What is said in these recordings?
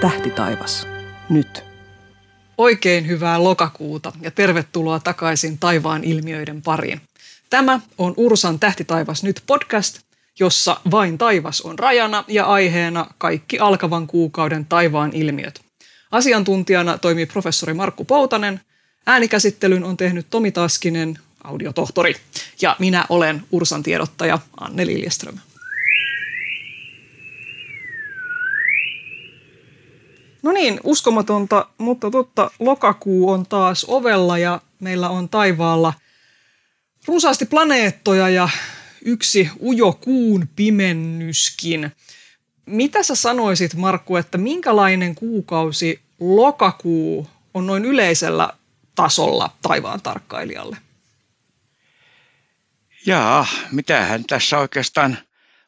Tähti taivas. Nyt. Oikein hyvää lokakuuta ja tervetuloa takaisin taivaan ilmiöiden pariin. Tämä on Ursan Tähti taivas nyt podcast, jossa vain taivas on rajana ja aiheena kaikki alkavan kuukauden taivaan ilmiöt. Asiantuntijana toimii professori Markku Poutanen, äänikäsittelyn on tehnyt Tomi Taskinen, audiotohtori, ja minä olen Ursan tiedottaja Anne Liljeström. No niin, uskomatonta, mutta totta, lokakuu on taas ovella ja meillä on taivaalla runsaasti planeettoja ja yksi ujo kuun pimennyskin. Mitä sä sanoisit, Markku, että minkälainen kuukausi lokakuu on noin yleisellä tasolla taivaan tarkkailijalle? Jaa, mitähän tässä oikeastaan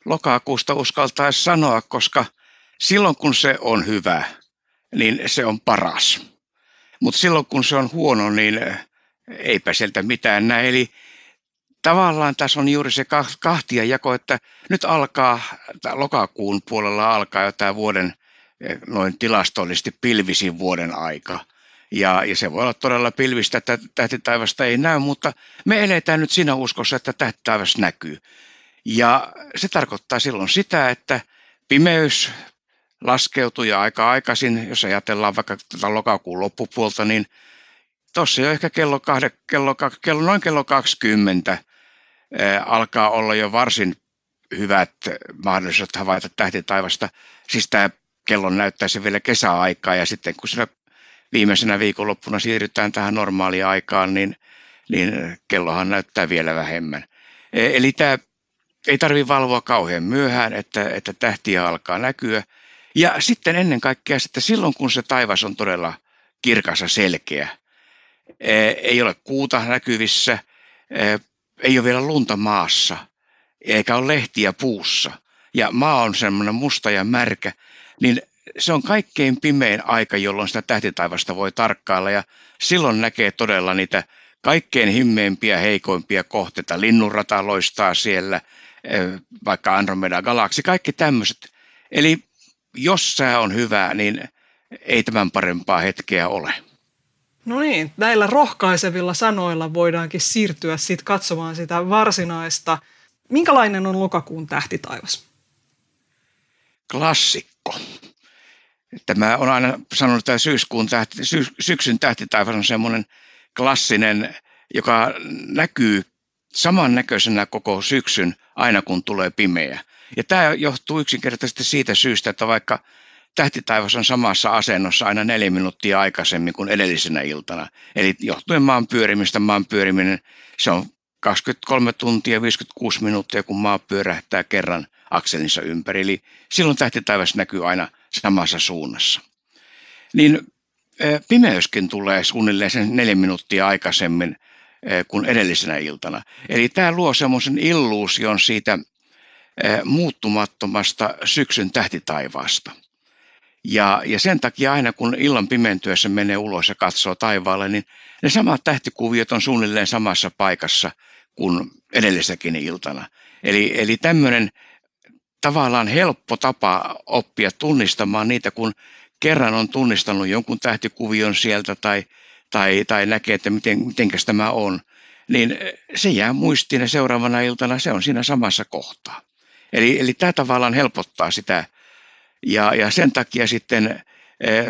lokakuusta uskaltaisi sanoa, koska silloin kun se on hyvä, niin se on paras. Mutta silloin kun se on huono, niin eipä sieltä mitään näe. Eli tavallaan tässä on juuri se kahtia jako, että nyt alkaa, lokakuun puolella alkaa jo tämä vuoden noin tilastollisesti pilvisin vuoden aika. Ja, ja se voi olla todella pilvistä, että tähtitaivasta ei näy, mutta me eletään nyt siinä uskossa, että tähtitaivas näkyy. Ja se tarkoittaa silloin sitä, että pimeys laskeutuu ja aika aikaisin, jos ajatellaan vaikka tätä lokakuun loppupuolta, niin tuossa jo ehkä kello, kahde, kello, kello, noin kello 20 alkaa olla jo varsin hyvät mahdollisuudet havaita tähtitaivasta. Siis tämä kello näyttää se vielä kesäaikaa ja sitten kun siinä viimeisenä viikonloppuna siirrytään tähän normaaliin aikaan, niin, niin kellohan näyttää vielä vähemmän. E, eli tämä ei tarvitse valvoa kauhean myöhään, että, että tähtiä alkaa näkyä. Ja sitten ennen kaikkea sitten silloin, kun se taivas on todella kirkas ja selkeä, e, ei ole kuuta näkyvissä, e, ei ole vielä lunta maassa, eikä ole lehtiä puussa, ja maa on semmoinen musta ja märkä, niin se on kaikkein pimein aika, jolloin sitä tähtitaivasta voi tarkkailla ja silloin näkee todella niitä kaikkein himmeimpiä, heikoimpia kohteita. Linnunrata loistaa siellä, vaikka Andromeda galaksi, kaikki tämmöiset. Eli jos sää on hyvä, niin ei tämän parempaa hetkeä ole. No niin, näillä rohkaisevilla sanoilla voidaankin siirtyä sitten katsomaan sitä varsinaista. Minkälainen on lokakuun tähtitaivas? Klassikko. Tämä on aina sanonut, että syyskuun tähti, sy, syksyn tähtitaivas on semmoinen klassinen, joka näkyy samannäköisenä koko syksyn aina kun tulee pimeä. Ja tämä johtuu yksinkertaisesti siitä syystä, että vaikka tähtitaivas on samassa asennossa aina neljä minuuttia aikaisemmin kuin edellisenä iltana. Eli johtuen maan pyörimistä, maan pyöriminen, se on 23 tuntia 56 minuuttia, kun maa pyörähtää kerran akselinsa ympäri. Eli silloin tähtitaivas näkyy aina samassa suunnassa. Niin pimeyskin tulee suunnilleen sen neljä minuuttia aikaisemmin kuin edellisenä iltana. Eli tämä luo semmoisen illuusion siitä muuttumattomasta syksyn tähtitaivaasta. Ja, ja sen takia aina kun illan pimentyessä menee ulos ja katsoo taivaalle, niin ne samat tähtikuviot on suunnilleen samassa paikassa kuin edellisäkin iltana. Eli, eli tämmöinen tavallaan helppo tapa oppia tunnistamaan niitä, kun kerran on tunnistanut jonkun tähtikuvion sieltä tai, tai, tai näkee, että miten, mitenkäs tämä on, niin se jää muistiin ja seuraavana iltana se on siinä samassa kohtaa. Eli, eli tämä tavallaan helpottaa sitä ja, ja sen takia sitten eh,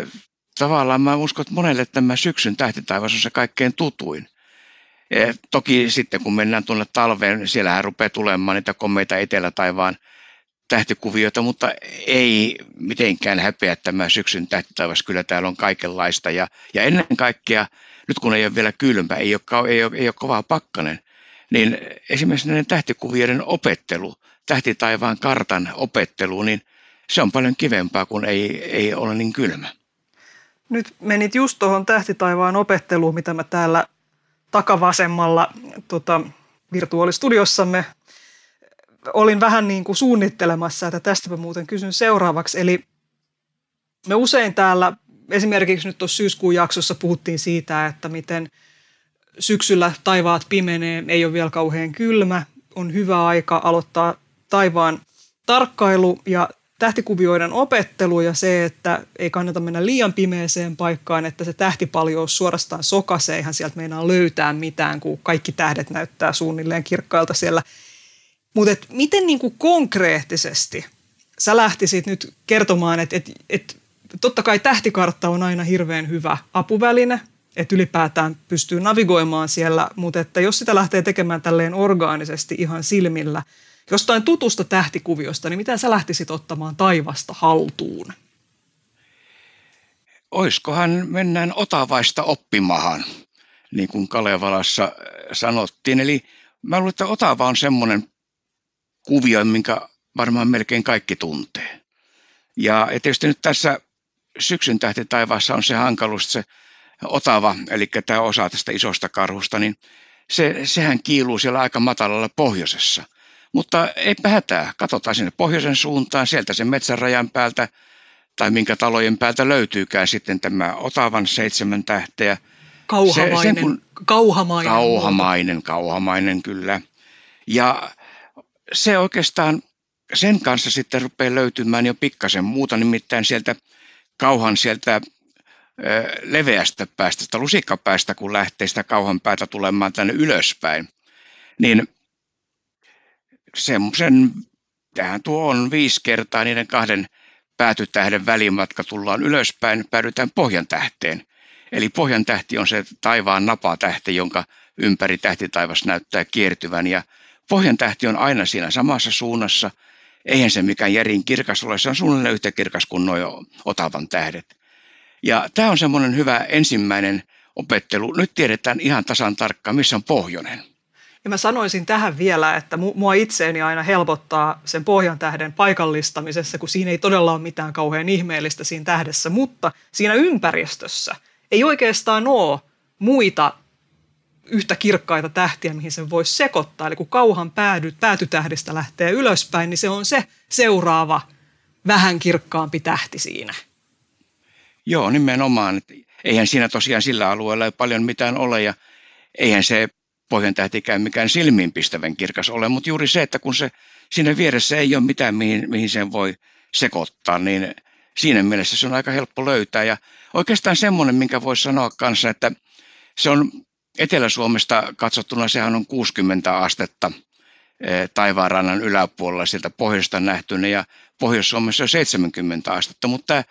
tavallaan mä uskon, että monelle tämä syksyn tähtitaivas on se kaikkein tutuin. Eh, toki sitten kun mennään tuonne talveen, siellähän rupeaa tulemaan niitä komeita etelätaivaan tähtikuvioita, mutta ei mitenkään häpeä tämä syksyn tähtitaivas. Kyllä täällä on kaikenlaista ja, ja ennen kaikkea, nyt kun ei ole vielä kylmä, ei ole, ei ole, ei ole kovaa pakkanen, niin esimerkiksi näiden tähtikuvioiden opettelu, tähtitaivaan kartan opettelu, niin se on paljon kivempaa, kun ei, ei ole niin kylmä. Nyt menit just tuohon tähtitaivaan opetteluun, mitä mä täällä takavasemmalla tota, virtuaalistudiossamme olin vähän niin kuin suunnittelemassa, että tästä mä muuten kysyn seuraavaksi. Eli me usein täällä, esimerkiksi nyt tuossa syyskuun jaksossa puhuttiin siitä, että miten syksyllä taivaat pimenee, ei ole vielä kauhean kylmä, on hyvä aika aloittaa taivaan tarkkailu ja tähtikuvioiden opettelu ja se, että ei kannata mennä liian pimeeseen paikkaan, että se tähtipaljous suorastaan sokasee, eihän sieltä meinaa löytää mitään, kun kaikki tähdet näyttää suunnilleen kirkkailta siellä. Mutta miten niin kuin konkreettisesti sä lähtisit nyt kertomaan, että et, et, totta kai tähtikartta on aina hirveän hyvä apuväline, että ylipäätään pystyy navigoimaan siellä, mutta että jos sitä lähtee tekemään tälleen orgaanisesti ihan silmillä, jostain tutusta tähtikuviosta, niin miten sä lähtisit ottamaan taivasta haltuun? Oiskohan mennään Otavaista oppimahan, niin kuin Kalevalassa sanottiin. Eli mä luulen, että Otava on semmoinen kuvio, minkä varmaan melkein kaikki tuntee. Ja tietysti nyt tässä syksyn tähti taivaassa on se hankaluus, se Otava, eli tämä osa tästä isosta karhusta, niin se, sehän kiiluu siellä aika matalalla pohjoisessa. Mutta ei hätää, katsotaan sinne pohjoisen suuntaan, sieltä sen metsän rajan päältä tai minkä talojen päältä löytyykään sitten tämä Otavan seitsemän tähteä. Kauhamainen, se, sen kun, kauhamainen. Kauhamainen, kauhamainen kyllä. Ja se oikeastaan sen kanssa sitten rupeaa löytymään jo pikkasen muuta, nimittäin sieltä kauhan sieltä leveästä päästä, sitä lusikkapäästä, kun lähtee sitä kauhan päätä tulemaan tänne ylöspäin, niin semmoisen, tähän tuo on viisi kertaa niiden kahden päätytähden välimatka, tullaan ylöspäin, päädytään pohjan tähteen. Eli pohjan tähti on se taivaan napatähti, jonka ympäri tähtitaivas näyttää kiertyvän ja pohjan tähti on aina siinä samassa suunnassa. Eihän se mikään järin kirkas ole, se on suunnilleen yhtä kirkas kuin nuo otavan tähdet. Ja tämä on semmoinen hyvä ensimmäinen opettelu. Nyt tiedetään ihan tasan tarkkaan, missä on pohjoinen. Ja mä sanoisin tähän vielä, että mua itseeni aina helpottaa sen pohjan tähden paikallistamisessa, kun siinä ei todella ole mitään kauhean ihmeellistä siinä tähdessä, mutta siinä ympäristössä ei oikeastaan ole muita yhtä kirkkaita tähtiä, mihin sen voisi sekoittaa. Eli kun kauhan päädy, päätytähdestä lähtee ylöspäin, niin se on se seuraava vähän kirkkaampi tähti siinä. Joo, nimenomaan. Eihän siinä tosiaan sillä alueella ei paljon mitään ole ja eihän se pohjantähtikään mikään silmiinpistävän kirkas ole, mutta juuri se, että kun se siinä vieressä ei ole mitään, mihin, mihin sen voi sekoittaa, niin siinä mielessä se on aika helppo löytää. Ja oikeastaan semmoinen, minkä voisi sanoa kanssa, että se on Etelä-Suomesta katsottuna, sehän on 60 astetta eh, taivaanrannan yläpuolella sieltä pohjoista nähtynä ja Pohjois-Suomessa on 70 astetta, mutta tämä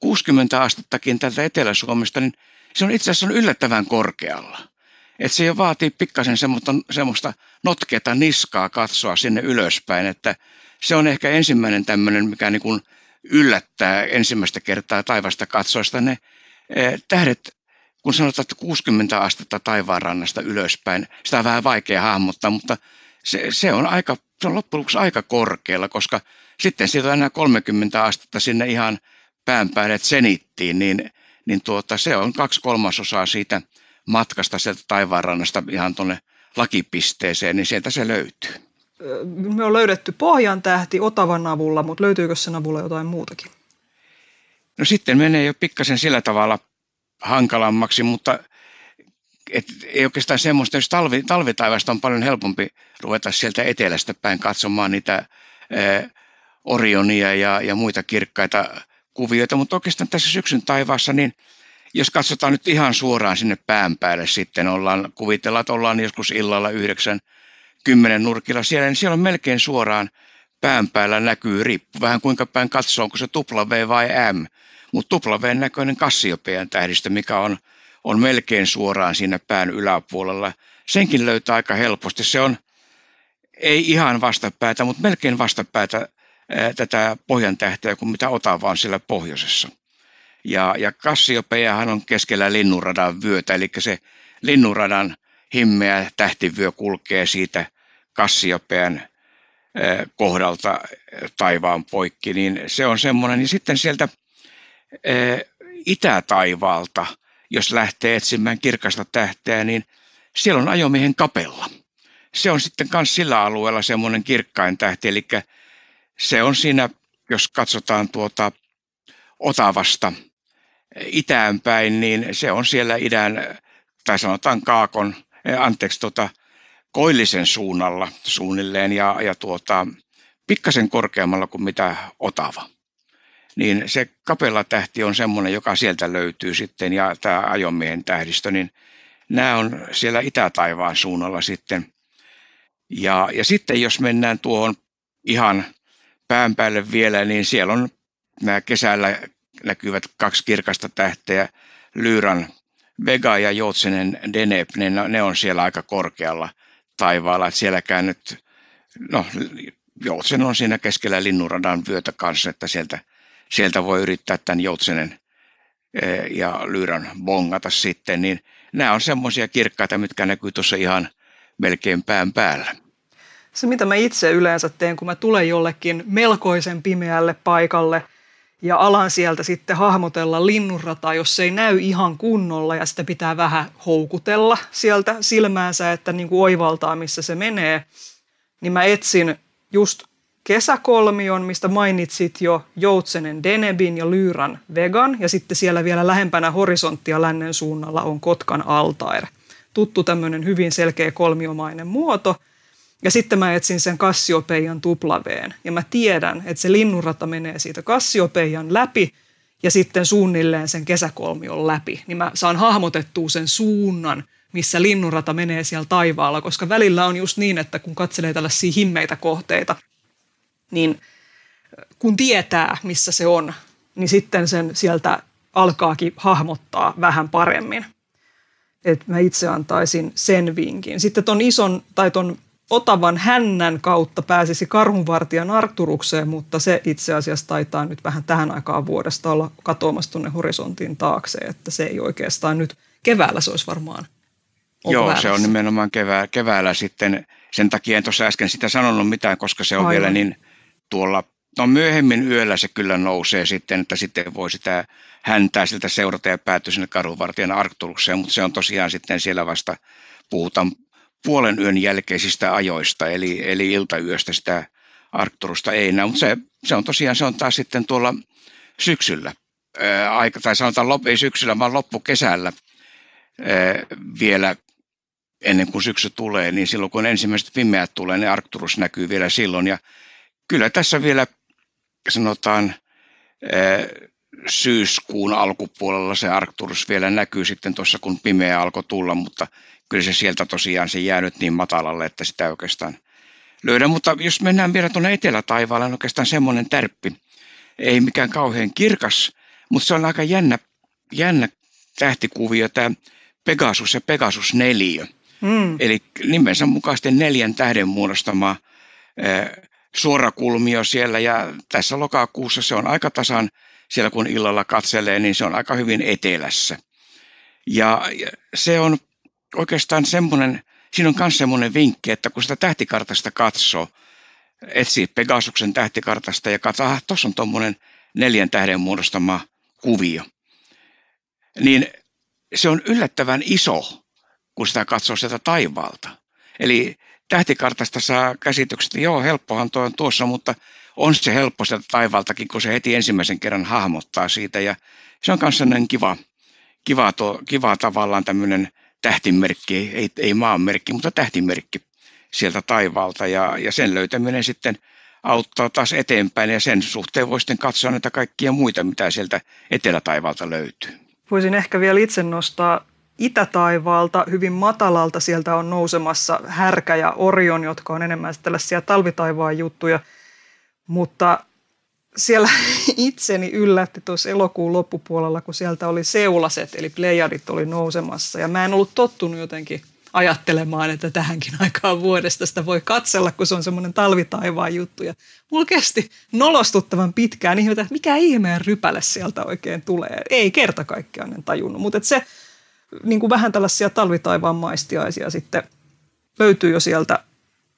60 astettakin tältä Etelä-Suomesta, niin se on itse asiassa yllättävän korkealla. Että se jo vaatii pikkasen semmoista, semmoista notkeata niskaa katsoa sinne ylöspäin, että se on ehkä ensimmäinen tämmöinen, mikä niin kuin yllättää ensimmäistä kertaa taivasta katsoista ne eh, tähdet, kun sanotaan, että 60 astetta taivaanrannasta ylöspäin, sitä on vähän vaikea hahmottaa, mutta se, se on aika, se on loppujen lopuksi aika korkealla, koska sitten siitä on enää 30 astetta sinne ihan pään päälle senittiin, niin, niin tuota, se on kaksi kolmasosaa siitä matkasta sieltä taivaanrannasta ihan tuonne lakipisteeseen, niin sieltä se löytyy. Me on löydetty pohjan tähti Otavan avulla, mutta löytyykö sen avulla jotain muutakin? No sitten menee jo pikkasen sillä tavalla hankalammaksi, mutta et ei oikeastaan semmoista, jos talvi, talvitaivasta on paljon helpompi ruveta sieltä etelästä päin katsomaan niitä ää, Orionia ja, ja muita kirkkaita kuvioita, mutta oikeastaan tässä syksyn taivaassa, niin jos katsotaan nyt ihan suoraan sinne pään päälle sitten, ollaan, kuvitellaan, että ollaan joskus illalla yhdeksän, kymmenen nurkilla siellä, niin siellä on melkein suoraan pään päällä näkyy, riippuu vähän kuinka päin katsoo, onko se W vai M, mutta W näköinen Kassiopean tähdistö, mikä on, on melkein suoraan siinä pään yläpuolella. Senkin löytää aika helposti. Se on ei ihan vastapäätä, mutta melkein vastapäätä ää, tätä pohjan tähteä kuin mitä vaan siellä pohjoisessa. Ja, ja Kassiopeahan on keskellä linnunradan vyötä, eli se linnunradan himmeä tähtivyö kulkee siitä Kassiopean kohdalta taivaan poikki, niin se on semmoinen. Niin sitten sieltä itätaivaalta, jos lähtee etsimään kirkasta tähteä, niin siellä on ajomiehen kapella. Se on sitten myös sillä alueella semmoinen kirkkain tähti, eli se on siinä, jos katsotaan tuota Otavasta itään päin, niin se on siellä idän, tai sanotaan Kaakon, anteeksi, tuota, Koillisen suunnalla suunnilleen ja, ja tuota, pikkasen korkeammalla kuin mitä Otava. Niin se kapella-tähti on semmoinen, joka sieltä löytyy sitten, ja tämä ajomiehen tähdistö, niin nämä on siellä itätaivaan suunnalla sitten. Ja, ja sitten jos mennään tuohon ihan pään päälle vielä, niin siellä on nämä kesällä näkyvät kaksi kirkasta tähteä, Lyyran Vega ja Joutsenen Deneb, ne, ne on siellä aika korkealla taivaalla, että sielläkään nyt, no Joutsen on siinä keskellä linnunradan vyötä kanssa, että sieltä, sieltä voi yrittää tämän Joutsenen eh, ja Lyyran bongata sitten, niin nämä on semmoisia kirkkaita, mitkä näkyy tuossa ihan melkein pään päällä. Se, mitä mä itse yleensä teen, kun mä tulen jollekin melkoisen pimeälle paikalle – ja alan sieltä sitten hahmotella linnunrataa, jos se ei näy ihan kunnolla ja sitä pitää vähän houkutella sieltä silmäänsä, että niin kuin oivaltaa, missä se menee, niin mä etsin just kesäkolmion, mistä mainitsit jo Joutsenen Denebin ja Lyyran Vegan, ja sitten siellä vielä lähempänä horisonttia lännen suunnalla on Kotkan Altair. Tuttu tämmöinen hyvin selkeä kolmiomainen muoto – ja sitten mä etsin sen Kassiopeijan tuplaveen. Ja mä tiedän, että se linnunrata menee siitä Kassiopeijan läpi ja sitten suunnilleen sen kesäkolmion läpi. Niin mä saan hahmotettua sen suunnan, missä linnunrata menee siellä taivaalla, koska välillä on just niin, että kun katselee tällaisia himmeitä kohteita, niin kun tietää, missä se on, niin sitten sen sieltä alkaakin hahmottaa vähän paremmin. Et mä itse antaisin sen vinkin. Sitten ton ison tai ton Otavan hännän kautta pääsisi karhunvartijan Arturukseen, mutta se itse asiassa taitaa nyt vähän tähän aikaan vuodesta olla katoamassa tuonne horisontin taakse, että se ei oikeastaan nyt keväällä se olisi varmaan. Joo, väärässä? se on nimenomaan kevää, keväällä sitten. Sen takia en tuossa äsken sitä sanonut mitään, koska se on Aivan. vielä niin tuolla, no myöhemmin yöllä se kyllä nousee sitten, että sitten voi sitä häntää siltä seurata ja päätyä sinne karhuvartijan Arturukseen, mutta se on tosiaan sitten siellä vasta puhutaan puolen yön jälkeisistä ajoista, eli, eli iltayöstä sitä Arcturusta ei näy, mutta se, se on tosiaan, se on taas sitten tuolla syksyllä, ää, aika, tai sanotaan lop, ei syksyllä, vaan loppukesällä ää, vielä ennen kuin syksy tulee, niin silloin kun ensimmäiset pimeät tulee, niin Arcturus näkyy vielä silloin. Ja kyllä tässä vielä sanotaan ää, syyskuun alkupuolella se Arcturus vielä näkyy sitten tuossa, kun pimeä alkoi tulla, mutta kyllä se sieltä tosiaan se jää nyt niin matalalle, että sitä oikeastaan löydä. Mutta jos mennään vielä tuonne etelätaivaalle, on oikeastaan semmoinen tärppi. Ei mikään kauhean kirkas, mutta se on aika jännä, jännä tähtikuvio, tämä Pegasus ja Pegasus 4. Mm. Eli nimensä mukaisesti neljän tähden muodostama suorakulmio siellä ja tässä lokakuussa se on aika tasan siellä kun illalla katselee, niin se on aika hyvin etelässä. Ja se on oikeastaan semmoinen, siinä on myös semmoinen vinkki, että kun sitä tähtikartasta katsoo, etsii Pegasuksen tähtikartasta ja katsoo, että tuossa on tuommoinen neljän tähden muodostama kuvio, niin se on yllättävän iso, kun sitä katsoo sieltä taivaalta. Eli tähtikartasta saa käsitykset, että joo, helppohan tuo on tuossa, mutta on se helppo sieltä taivaaltakin, kun se heti ensimmäisen kerran hahmottaa siitä. Ja se on myös kiva, kiva, tuo, kiva tavallaan tämmöinen tähtimerkki, ei, ei maanmerkki, mutta tähtimerkki sieltä taivaalta ja, ja sen löytäminen sitten auttaa taas eteenpäin ja sen suhteen voi sitten katsoa näitä kaikkia muita, mitä sieltä etelätaivaalta löytyy. Voisin ehkä vielä itse nostaa itätaivaalta hyvin matalalta sieltä on nousemassa härkä ja orion, jotka on enemmän tällaisia talvitaivaan juttuja, mutta siellä itseni yllätti tuossa elokuun loppupuolella, kun sieltä oli seulaset, eli plejadit oli nousemassa. Ja mä en ollut tottunut jotenkin ajattelemaan, että tähänkin aikaan vuodesta sitä voi katsella, kun se on semmoinen talvitaivaan juttu. Ja mulla kesti nolostuttavan pitkään ihmetä, että mikä ihmeen rypäle sieltä oikein tulee. Ei kerta kaikkiaan en tajunnut, mutta se niin kuin vähän tällaisia talvitaivaan maistiaisia sitten löytyy jo sieltä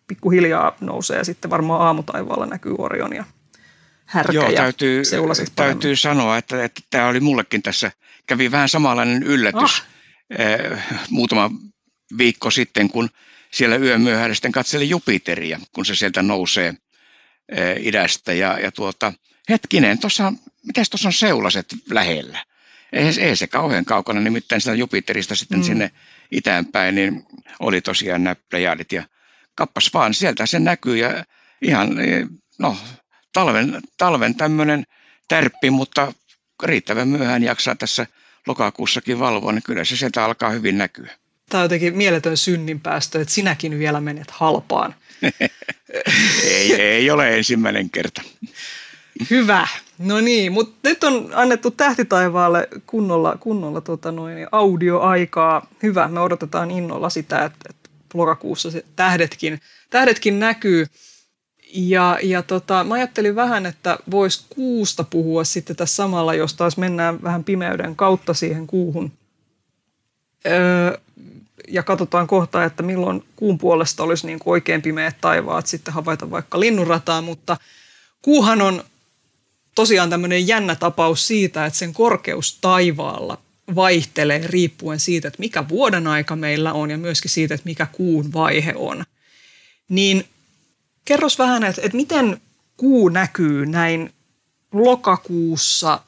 pikkuhiljaa nousee ja sitten varmaan aamutaivaalla näkyy Orion ja härkä Joo, täytyy, täytyy sanoa, että, että tämä oli mullekin tässä, kävi vähän samanlainen yllätys oh. eh, muutama viikko sitten, kun siellä yömyöhällä sitten katseli Jupiteria, kun se sieltä nousee eh, idästä. Ja, ja tuota, hetkinen, tuossa, miten tuossa on seulaset lähellä? Ei, ei se kauhean kaukana, nimittäin sitä Jupiterista sitten mm. sinne itäänpäin, niin oli tosiaan nämä plejadit ja kappas vaan, sieltä se näkyy ja ihan, no talven, talven tämmöinen tärppi, mutta riittävän myöhään jaksaa tässä lokakuussakin valvoa, niin kyllä se sieltä alkaa hyvin näkyä. Tämä on jotenkin mieletön synninpäästö, että sinäkin vielä menet halpaan. ei, ei ole ensimmäinen kerta. Hyvä. No niin, mutta nyt on annettu tähtitaivaalle kunnolla, kunnolla tota noin, audioaikaa. Hyvä, me odotetaan innolla sitä, että, että lokakuussa se tähdetkin, tähdetkin näkyy. Ja, ja tota, mä ajattelin vähän, että vois kuusta puhua sitten tässä samalla, jos taas mennään vähän pimeyden kautta siihen kuuhun. Öö, ja katsotaan kohta, että milloin kuun puolesta olisi niin kuin oikein pimeät taivaat sitten havaita vaikka linnunrataa, mutta kuuhan on tosiaan tämmöinen jännä tapaus siitä, että sen korkeus taivaalla vaihtelee riippuen siitä, että mikä vuoden aika meillä on ja myöskin siitä, että mikä kuun vaihe on. Niin kerros vähän, että, että miten kuu näkyy näin lokakuussa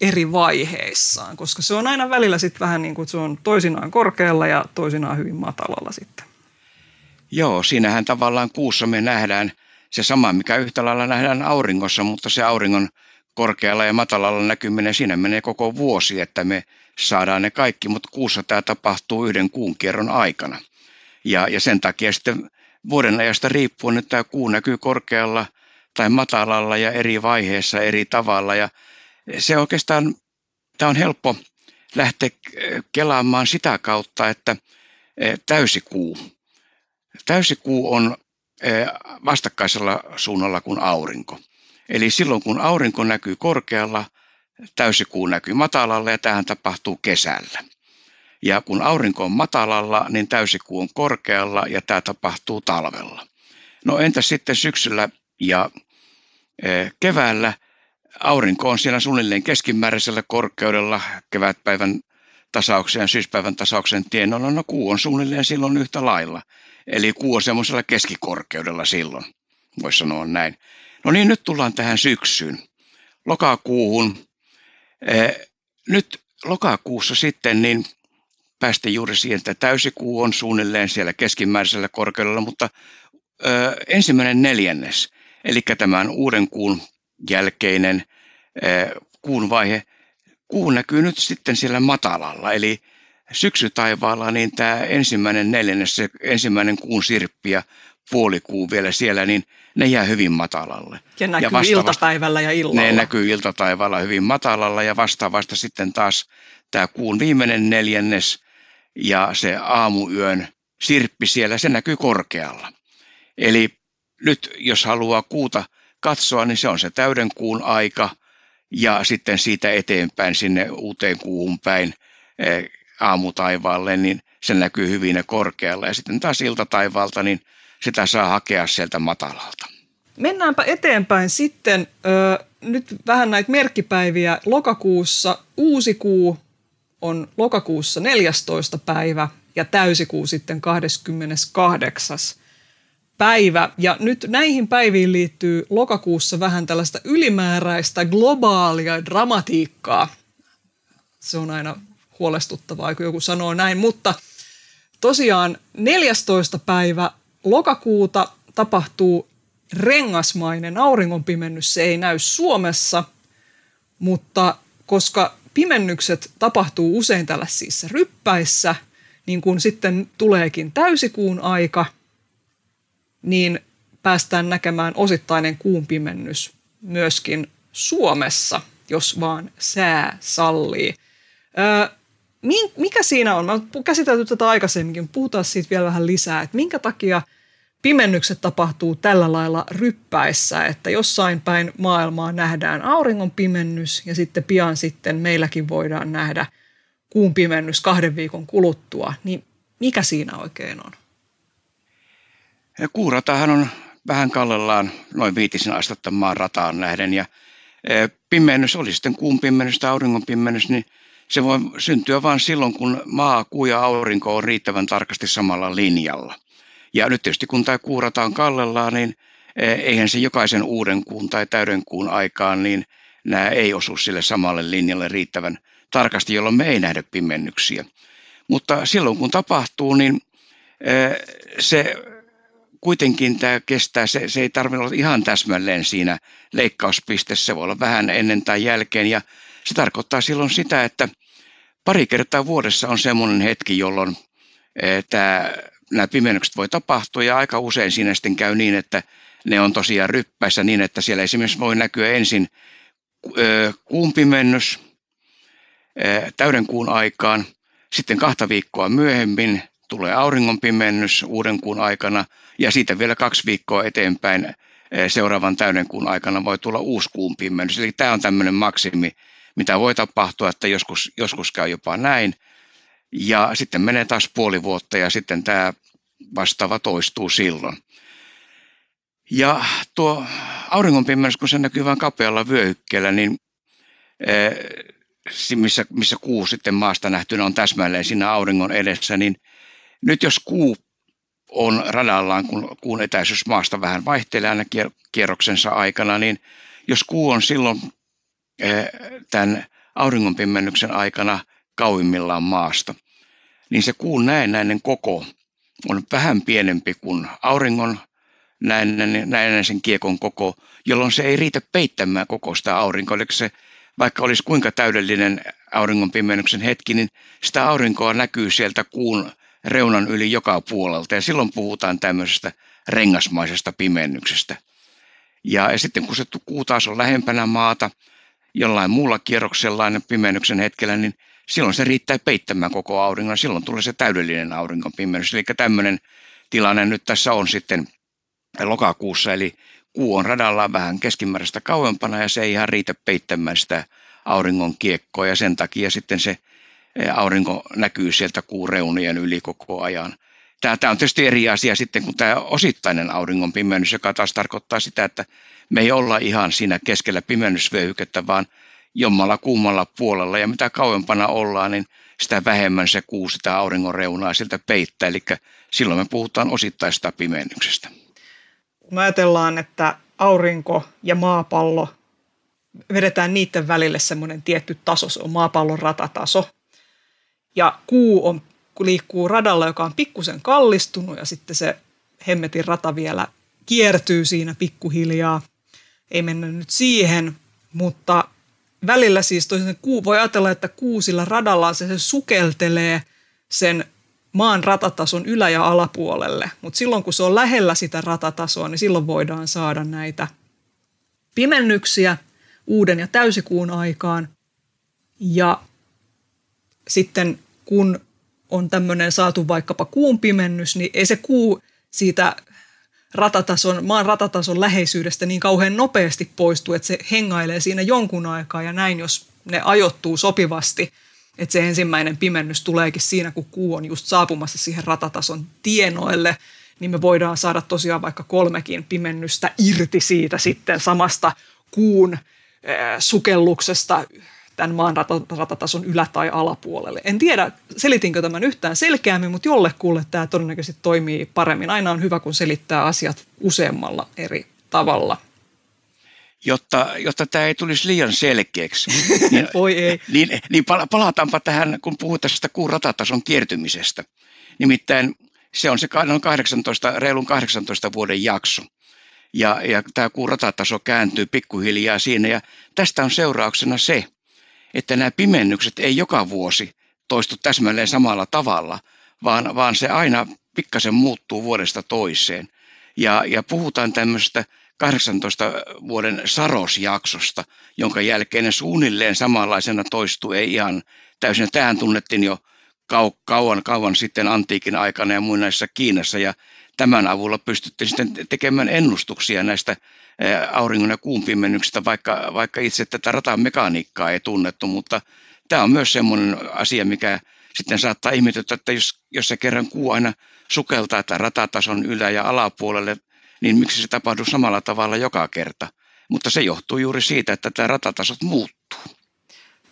eri vaiheissaan, koska se on aina välillä sitten vähän niin kuin, se on toisinaan korkealla ja toisinaan hyvin matalalla sitten. Joo, siinähän tavallaan kuussa me nähdään se sama, mikä yhtä lailla nähdään auringossa, mutta se auringon korkealla ja matalalla näkyminen, siinä menee koko vuosi, että me saadaan ne kaikki, mutta kuussa tämä tapahtuu yhden kuun kierron aikana. Ja, ja sen takia sitten vuoden ajasta riippuen, että tämä kuu näkyy korkealla tai matalalla ja eri vaiheessa eri tavalla. Ja se oikeastaan, tämä on helppo lähteä kelaamaan sitä kautta, että e, täysikuu. Täysikuu on vastakkaisella suunnalla kuin aurinko. Eli silloin kun aurinko näkyy korkealla, täysikuu näkyy matalalla ja tähän tapahtuu kesällä. Ja kun aurinko on matalalla, niin täysikuu on korkealla ja tämä tapahtuu talvella. No entä sitten syksyllä ja e, keväällä? Aurinko on siellä suunnilleen keskimääräisellä korkeudella kevätpäivän tasauksen ja syyspäivän tasauksen tienoilla. No kuu on suunnilleen silloin yhtä lailla. Eli kuu on semmoisella keskikorkeudella silloin, voisi sanoa näin. No niin, nyt tullaan tähän syksyyn, lokakuuhun. Nyt lokakuussa sitten niin päästiin juuri siihen, että täysikuu on suunnilleen siellä keskimääräisellä korkeudella, mutta ö, ensimmäinen neljännes, eli tämän uuden kuun jälkeinen ö, kuun vaihe, kuu näkyy nyt sitten siellä matalalla, eli syksytaivaalla niin tämä ensimmäinen neljännes, se ensimmäinen kuun sirppi ja puolikuu vielä siellä, niin ne jää hyvin matalalle. Ja näkyy ja iltapäivällä ja illalla. Ne näkyy iltataivaalla hyvin matalalla ja vastaavasti sitten taas tämä kuun viimeinen neljännes ja se aamuyön sirppi siellä, se näkyy korkealla. Eli nyt jos haluaa kuuta katsoa, niin se on se täyden kuun aika ja sitten siitä eteenpäin sinne uuteen kuuhun päin eh, aamutaivaalle, niin se näkyy hyvin ja korkealla. Ja sitten taas iltataivaalta, niin sitä saa hakea sieltä matalalta. Mennäänpä eteenpäin sitten. Ö, nyt vähän näitä merkkipäiviä. Lokakuussa uusi kuu on lokakuussa 14. päivä ja täysikuu sitten 28. päivä. Ja nyt näihin päiviin liittyy lokakuussa vähän tällaista ylimääräistä globaalia dramatiikkaa. Se on aina huolestuttavaa, kun joku sanoo näin, mutta tosiaan 14. päivä lokakuuta tapahtuu rengasmainen auringonpimennys. Se ei näy Suomessa, mutta koska pimennykset tapahtuu usein tällaisissa ryppäissä, niin kun sitten tuleekin täysikuun aika, niin päästään näkemään osittainen kuun pimennys myöskin Suomessa, jos vaan sää sallii. Öö, mikä siinä on? Mä oon käsitelty tätä aikaisemminkin, puhutaan siitä vielä vähän lisää, että minkä takia pimennykset tapahtuu tällä lailla ryppäissä, että jossain päin maailmaa nähdään auringon pimennys ja sitten pian sitten meilläkin voidaan nähdä kuun pimennys kahden viikon kuluttua, niin mikä siinä oikein on? Kuuratahan on vähän kallellaan noin viitisen astetta maan rataan nähden ja e, pimennys oli sitten kuun pimennys tai auringon pimennys, niin se voi syntyä vain silloin, kun maa, kuu ja aurinko on riittävän tarkasti samalla linjalla. Ja nyt tietysti kun tämä kuurataan kallellaan, niin e, eihän se jokaisen uuden kuun tai täyden kuun aikaan, niin nämä ei osu sille samalle linjalle riittävän tarkasti, jolloin me ei nähdä pimennyksiä. Mutta silloin kun tapahtuu, niin e, se kuitenkin tämä kestää, se, se ei tarvitse olla ihan täsmälleen siinä leikkauspisteessä, se voi olla vähän ennen tai jälkeen ja se tarkoittaa silloin sitä, että pari kertaa vuodessa on semmoinen hetki, jolloin eh, tämä, nämä pimennykset voi tapahtua ja aika usein siinä sitten käy niin, että ne on tosiaan ryppäissä niin, että siellä esimerkiksi voi näkyä ensin eh, kuun pimennys eh, täyden kuun aikaan, sitten kahta viikkoa myöhemmin tulee auringon pimennys uuden kuun aikana ja siitä vielä kaksi viikkoa eteenpäin seuraavan täyden kuun aikana voi tulla uusi kuun pimennys. Eli tämä on tämmöinen maksimi, mitä voi tapahtua, että joskus, joskus käy jopa näin. Ja sitten menee taas puoli vuotta ja sitten tämä vastaava toistuu silloin. Ja tuo auringonpimennys, kun se näkyy vain kapealla vyöhykkeellä, niin eh, missä, missä kuu sitten maasta nähtynä on täsmälleen siinä auringon edessä, niin nyt jos kuu on radallaan, kun kuun etäisyys maasta vähän vaihtelee aina kierroksensa aikana, niin jos kuu on silloin tämän auringonpimennyksen aikana kauimmillaan maasta, niin se kuun näennäinen koko on vähän pienempi kuin auringon näennäisen kiekon koko, jolloin se ei riitä peittämään koko sitä aurinkoa. Eli se, vaikka olisi kuinka täydellinen auringonpimennyksen hetki, niin sitä aurinkoa näkyy sieltä kuun reunan yli joka puolelta. Ja silloin puhutaan tämmöisestä rengasmaisesta pimennyksestä. Ja, ja sitten kun se kuu taas on lähempänä maata, jollain muulla kierroksella pimennyksen hetkellä, niin silloin se riittää peittämään koko auringon. Silloin tulee se täydellinen auringon pimennys. Eli tämmöinen tilanne nyt tässä on sitten lokakuussa, eli kuu on radallaan vähän keskimääräistä kauempana ja se ei ihan riitä peittämään sitä auringon kiekkoa ja sen takia sitten se eh, aurinko näkyy sieltä kuun reunien yli koko ajan. Tämä, tämä on tietysti eri asia sitten kuin tämä osittainen auringon pimennys, joka taas tarkoittaa sitä, että me ei olla ihan siinä keskellä pimennysvyöhykettä, vaan jommalla kummalla puolella. Ja mitä kauempana ollaan, niin sitä vähemmän se kuu sitä auringon reunaa siltä peittää. Eli silloin me puhutaan osittaista pimennyksestä. Kun ajatellaan, että aurinko ja maapallo vedetään niiden välille semmoinen tietty taso, se on maapallon ratataso. Ja kuu on, liikkuu radalla, joka on pikkusen kallistunut ja sitten se hemmetin rata vielä kiertyy siinä pikkuhiljaa ei mennä nyt siihen, mutta välillä siis toisin voi ajatella, että kuusilla radalla se, se sukeltelee sen maan ratatason ylä- ja alapuolelle, mutta silloin kun se on lähellä sitä ratatasoa, niin silloin voidaan saada näitä pimennyksiä uuden ja täysikuun aikaan. Ja sitten kun on tämmöinen saatu vaikkapa kuun pimennys, niin ei se kuu siitä ratatason, maan ratatason läheisyydestä niin kauhean nopeasti poistuu, että se hengailee siinä jonkun aikaa ja näin, jos ne ajoittuu sopivasti, että se ensimmäinen pimennys tuleekin siinä, kun kuu on just saapumassa siihen ratatason tienoille, niin me voidaan saada tosiaan vaikka kolmekin pimennystä irti siitä sitten samasta kuun sukelluksesta tämän maan ratatason ylä- tai alapuolelle. En tiedä, selitinkö tämän yhtään selkeämmin, mutta jollekulle tämä todennäköisesti toimii paremmin. Aina on hyvä, kun selittää asiat useammalla eri tavalla. Jotta, jotta tämä ei tulisi liian selkeäksi. Niin, Voi ei. Niin, niin palataanpa tähän, kun puhutaan tästä kuun ratatason kiertymisestä. Nimittäin se on se noin 18, reilun 18 vuoden jakso. Ja, ja tämä kuun ratataso kääntyy pikkuhiljaa siinä. Ja tästä on seurauksena se, että nämä pimennykset ei joka vuosi toistu täsmälleen samalla tavalla, vaan, vaan se aina pikkasen muuttuu vuodesta toiseen. Ja, ja puhutaan tämmöistä 18 vuoden sarosjaksosta, jonka jälkeen ne suunnilleen samanlaisena toistuu, ei ihan täysin. Tähän tunnettiin jo kau, kauan, kauan sitten antiikin aikana ja muinaisessa Kiinassa, ja tämän avulla pystyttiin sitten tekemään ennustuksia näistä auringon ja kuun pimennyksistä, vaikka, vaikka itse tätä ratamekaniikkaa ei tunnettu, mutta tämä on myös semmoinen asia, mikä sitten saattaa ihmetyttää, että jos, jos se kerran kuu aina sukeltaa tämän ratatason ylä- ja alapuolelle, niin miksi se tapahtuu samalla tavalla joka kerta. Mutta se johtuu juuri siitä, että tämä ratatasot muuttuu.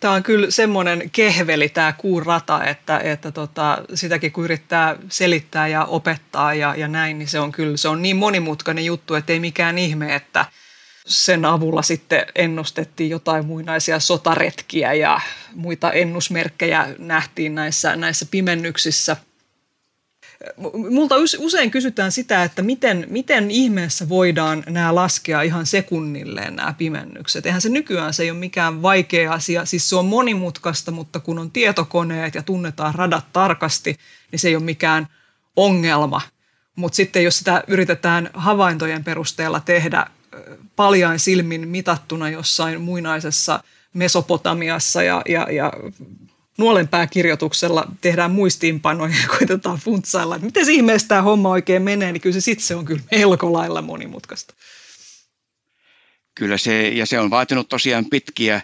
Tämä on kyllä semmoinen kehveli tämä kuun rata, että, että tota, sitäkin kun yrittää selittää ja opettaa ja, ja näin, niin se on kyllä se on niin monimutkainen juttu, että ei mikään ihme, että sen avulla sitten ennustettiin jotain muinaisia sotaretkiä ja muita ennusmerkkejä nähtiin näissä, näissä pimennyksissä. Multa usein kysytään sitä, että miten, miten ihmeessä voidaan nämä laskea ihan sekunnilleen nämä pimennykset. Eihän se nykyään se ei ole mikään vaikea asia, siis se on monimutkaista, mutta kun on tietokoneet ja tunnetaan radat tarkasti, niin se ei ole mikään ongelma. Mutta sitten jos sitä yritetään havaintojen perusteella tehdä paljain silmin mitattuna jossain muinaisessa Mesopotamiassa ja, ja, ja nuolenpääkirjoituksella tehdään muistiinpanoja ja koitetaan funtsailla, että miten ihmeessä tämä homma oikein menee, niin kyllä se sitten on kyllä melko lailla monimutkaista. Kyllä se, ja se on vaatinut tosiaan pitkiä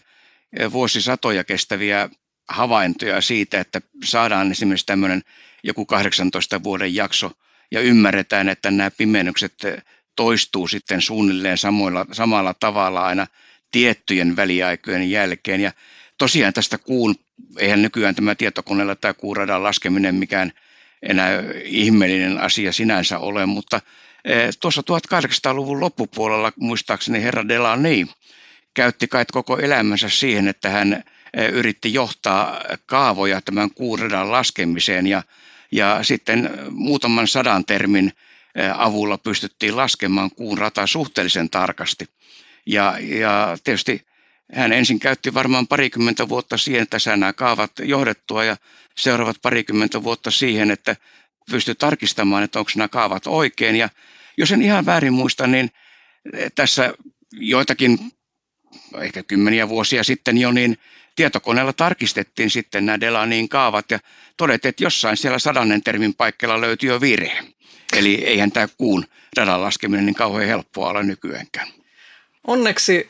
eh, vuosisatoja kestäviä havaintoja siitä, että saadaan esimerkiksi tämmöinen joku 18 vuoden jakso ja ymmärretään, että nämä pimennykset eh, toistuu sitten suunnilleen samoilla, samalla tavalla aina tiettyjen väliaikojen jälkeen. Ja tosiaan tästä kuun, eihän nykyään tämä tietokoneella tämä kuuradan laskeminen mikään enää ihmeellinen asia sinänsä ole, mutta eh, tuossa 1800-luvun loppupuolella muistaakseni herra Delaney käytti kai koko elämänsä siihen, että hän eh, yritti johtaa kaavoja tämän kuuradan laskemiseen ja, ja sitten muutaman sadan termin eh, avulla pystyttiin laskemaan kuun rata suhteellisen tarkasti. Ja, ja tietysti hän ensin käytti varmaan parikymmentä vuotta siihen, että sai nämä kaavat johdettua ja seuraavat parikymmentä vuotta siihen, että pystyi tarkistamaan, että onko nämä kaavat oikein. Ja jos en ihan väärin muista, niin tässä joitakin, ehkä kymmeniä vuosia sitten jo, niin tietokoneella tarkistettiin sitten nämä Delanin kaavat ja todettiin, että jossain siellä sadannen termin paikalla löytyy jo virhe. Eli eihän tämä kuun radan laskeminen niin kauhean helppoa ole nykyäänkään. Onneksi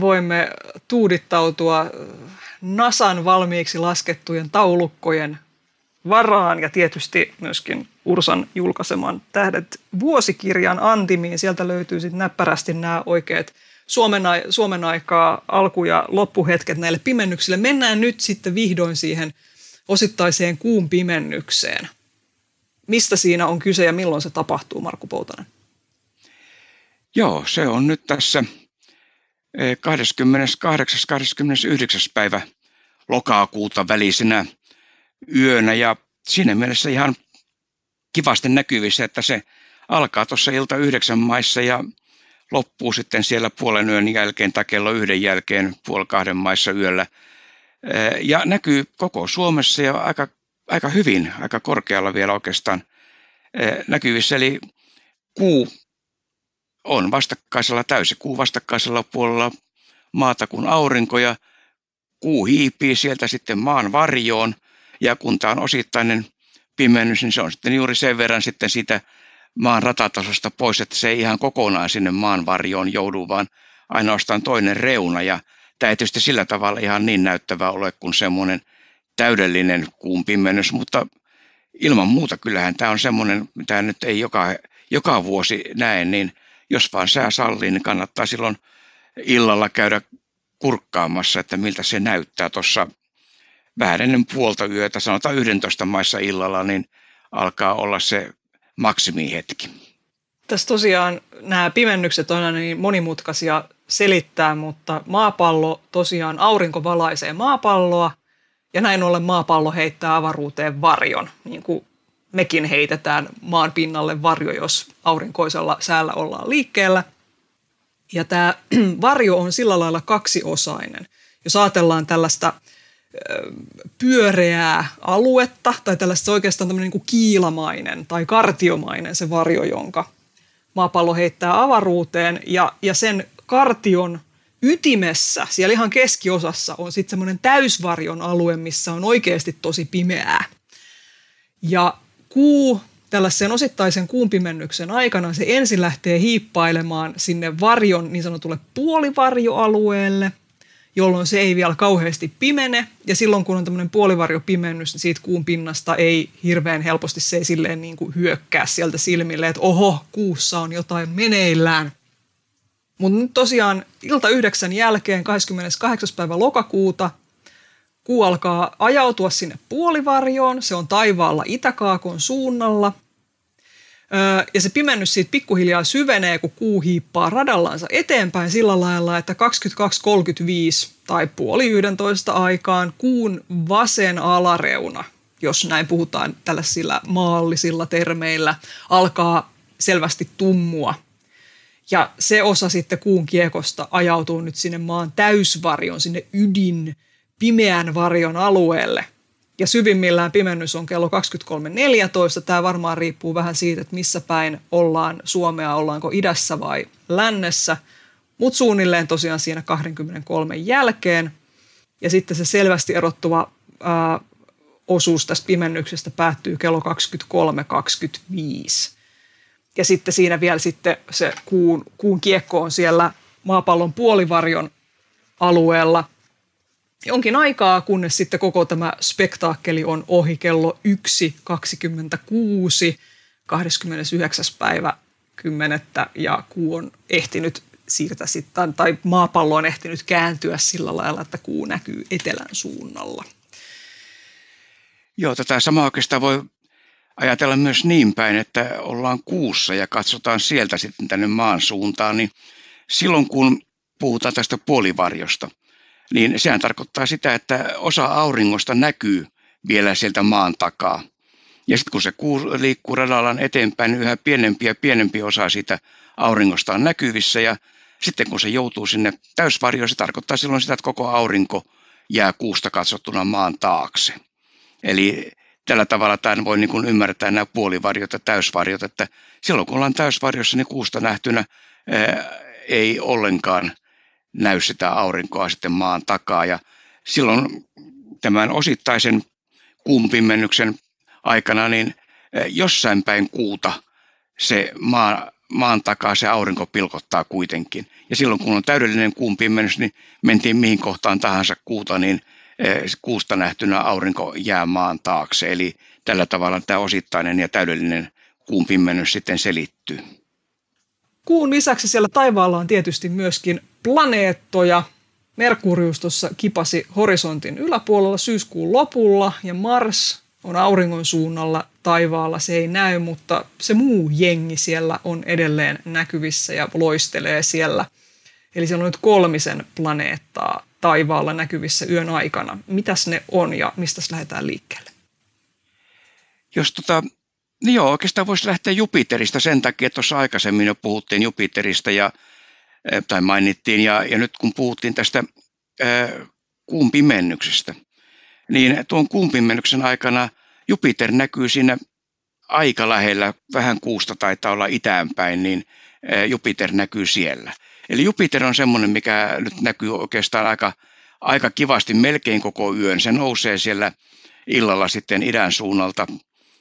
voimme tuudittautua NASAn valmiiksi laskettujen taulukkojen varaan ja tietysti myöskin Ursan julkaiseman Tähdet vuosikirjan antimiin. Sieltä löytyy sitten näppärästi nämä oikeat Suomen, Suomen aikaa alku- ja loppuhetket näille pimennyksille. Mennään nyt sitten vihdoin siihen osittaiseen kuun pimennykseen. Mistä siinä on kyse ja milloin se tapahtuu, Markku Poutanen? Joo, se on nyt tässä 28.–29. päivä lokakuuta välisenä yönä ja siinä mielessä ihan kivasti näkyvissä, että se alkaa tuossa ilta yhdeksän maissa ja loppuu sitten siellä puolen yön jälkeen tai kello yhden jälkeen puoli kahden maissa yöllä. Ja näkyy koko Suomessa ja aika, aika hyvin, aika korkealla vielä oikeastaan näkyvissä. Eli kuu on vastakkaisella täysikuu vastakkaisella puolella maata kuin aurinko ja kuu hiipii sieltä sitten maan varjoon. Ja kun tämä on osittainen pimennys, niin se on sitten juuri sen verran sitten sitä maan ratatasosta pois, että se ei ihan kokonaan sinne maan varjoon joudu, vaan ainoastaan toinen reuna. Ja tämä ei tietysti sillä tavalla ihan niin näyttävä ole kuin semmoinen täydellinen kuun pimennys, mutta ilman muuta kyllähän tämä on semmoinen, mitä nyt ei joka, joka vuosi näe, niin – jos vaan sää sallii, niin kannattaa silloin illalla käydä kurkkaamassa, että miltä se näyttää tuossa vähän ennen puolta yötä, sanotaan 11 maissa illalla, niin alkaa olla se maksimihetki. Tässä tosiaan nämä pimennykset on niin monimutkaisia selittää, mutta maapallo tosiaan aurinko valaisee maapalloa ja näin ollen maapallo heittää avaruuteen varjon, niin kuin mekin heitetään maan pinnalle varjo, jos aurinkoisella säällä ollaan liikkeellä. Ja tämä varjo on sillä lailla kaksiosainen. Jos ajatellaan tällaista pyöreää aluetta tai tällaista oikeastaan tämmöinen niin kiilamainen tai kartiomainen se varjo, jonka maapallo heittää avaruuteen ja, ja sen kartion ytimessä, siellä ihan keskiosassa on sitten semmoinen täysvarjon alue, missä on oikeasti tosi pimeää. Ja kuu tällaisen osittaisen kuumpimennyksen aikana se ensin lähtee hiippailemaan sinne varjon niin sanotulle puolivarjoalueelle, jolloin se ei vielä kauheasti pimene. Ja silloin kun on tämmöinen puolivarjopimennys, niin siitä kuun pinnasta ei hirveän helposti se ei silleen niin kuin hyökkää sieltä silmille, että oho, kuussa on jotain meneillään. Mutta nyt tosiaan ilta yhdeksän jälkeen 28. päivä lokakuuta – Kuu alkaa ajautua sinne puolivarjoon, se on taivaalla itäkaakon suunnalla. ja se pimennys siitä pikkuhiljaa syvenee, kun kuu hiippaa radallansa eteenpäin sillä lailla, että 22.35 tai puoli 11 aikaan kuun vasen alareuna jos näin puhutaan tällaisilla maallisilla termeillä, alkaa selvästi tummua. Ja se osa sitten kuun kiekosta ajautuu nyt sinne maan täysvarjon, sinne ydin pimeän varjon alueelle. Ja syvimmillään pimennys on kello 23.14. Tämä varmaan riippuu vähän siitä, että missä päin ollaan Suomea, ollaanko idässä vai lännessä. Mutta suunnilleen tosiaan siinä 23 jälkeen. Ja sitten se selvästi erottuva ää, osuus tästä pimennyksestä päättyy kello 23.25. Ja sitten siinä vielä sitten se kuun, kuun kiekko on siellä maapallon puolivarjon alueella jonkin aikaa, kunnes sitten koko tämä spektaakkeli on ohi kello 1.26, 29. päivä 10. ja kuu on ehtinyt siirtää sitten, tai maapallo on ehtinyt kääntyä sillä lailla, että kuu näkyy etelän suunnalla. Joo, tätä samaa oikeastaan voi ajatella myös niin päin, että ollaan kuussa ja katsotaan sieltä sitten tänne maan suuntaan, niin silloin kun puhutaan tästä puolivarjosta, niin sehän tarkoittaa sitä, että osa auringosta näkyy vielä sieltä maan takaa. Ja sitten kun se kuu liikkuu radallaan eteenpäin, niin yhä pienempi ja pienempi osa siitä auringosta on näkyvissä ja sitten kun se joutuu sinne täysvarjoon, se tarkoittaa silloin sitä, että koko aurinko jää kuusta katsottuna maan taakse. Eli tällä tavalla tämän voi niin kuin ymmärtää nämä puolivarjot ja täysvarjot, että silloin kun ollaan täysvarjossa, niin kuusta nähtynä ää, ei ollenkaan näy sitä aurinkoa sitten maan takaa. Ja silloin tämän osittaisen kuumpimennyksen aikana, niin jossain päin kuuta se maa, maan takaa se aurinko pilkottaa kuitenkin. Ja silloin kun on täydellinen kuun pimennys, niin mentiin mihin kohtaan tahansa kuuta, niin kuusta nähtynä aurinko jää maan taakse. Eli tällä tavalla tämä osittainen ja täydellinen kuun pimennys sitten selittyy. Kuun lisäksi siellä taivaalla on tietysti myöskin planeettoja. Merkurius tuossa kipasi horisontin yläpuolella syyskuun lopulla ja Mars on auringon suunnalla taivaalla. Se ei näy, mutta se muu jengi siellä on edelleen näkyvissä ja loistelee siellä. Eli siellä on nyt kolmisen planeettaa taivaalla näkyvissä yön aikana. Mitäs ne on ja mistä lähdetään liikkeelle? Jos tota, niin joo, oikeastaan voisi lähteä Jupiterista sen takia, että tuossa aikaisemmin jo puhuttiin Jupiterista ja, tai mainittiin, ja, ja nyt kun puhuttiin tästä ää, kuun pimennyksestä, niin tuon kuun pimennyksen aikana Jupiter näkyy siinä aika lähellä, vähän kuusta taitaa olla itäänpäin, niin Jupiter näkyy siellä. Eli Jupiter on semmoinen, mikä nyt näkyy oikeastaan aika, aika kivasti melkein koko yön. Se nousee siellä illalla sitten idän suunnalta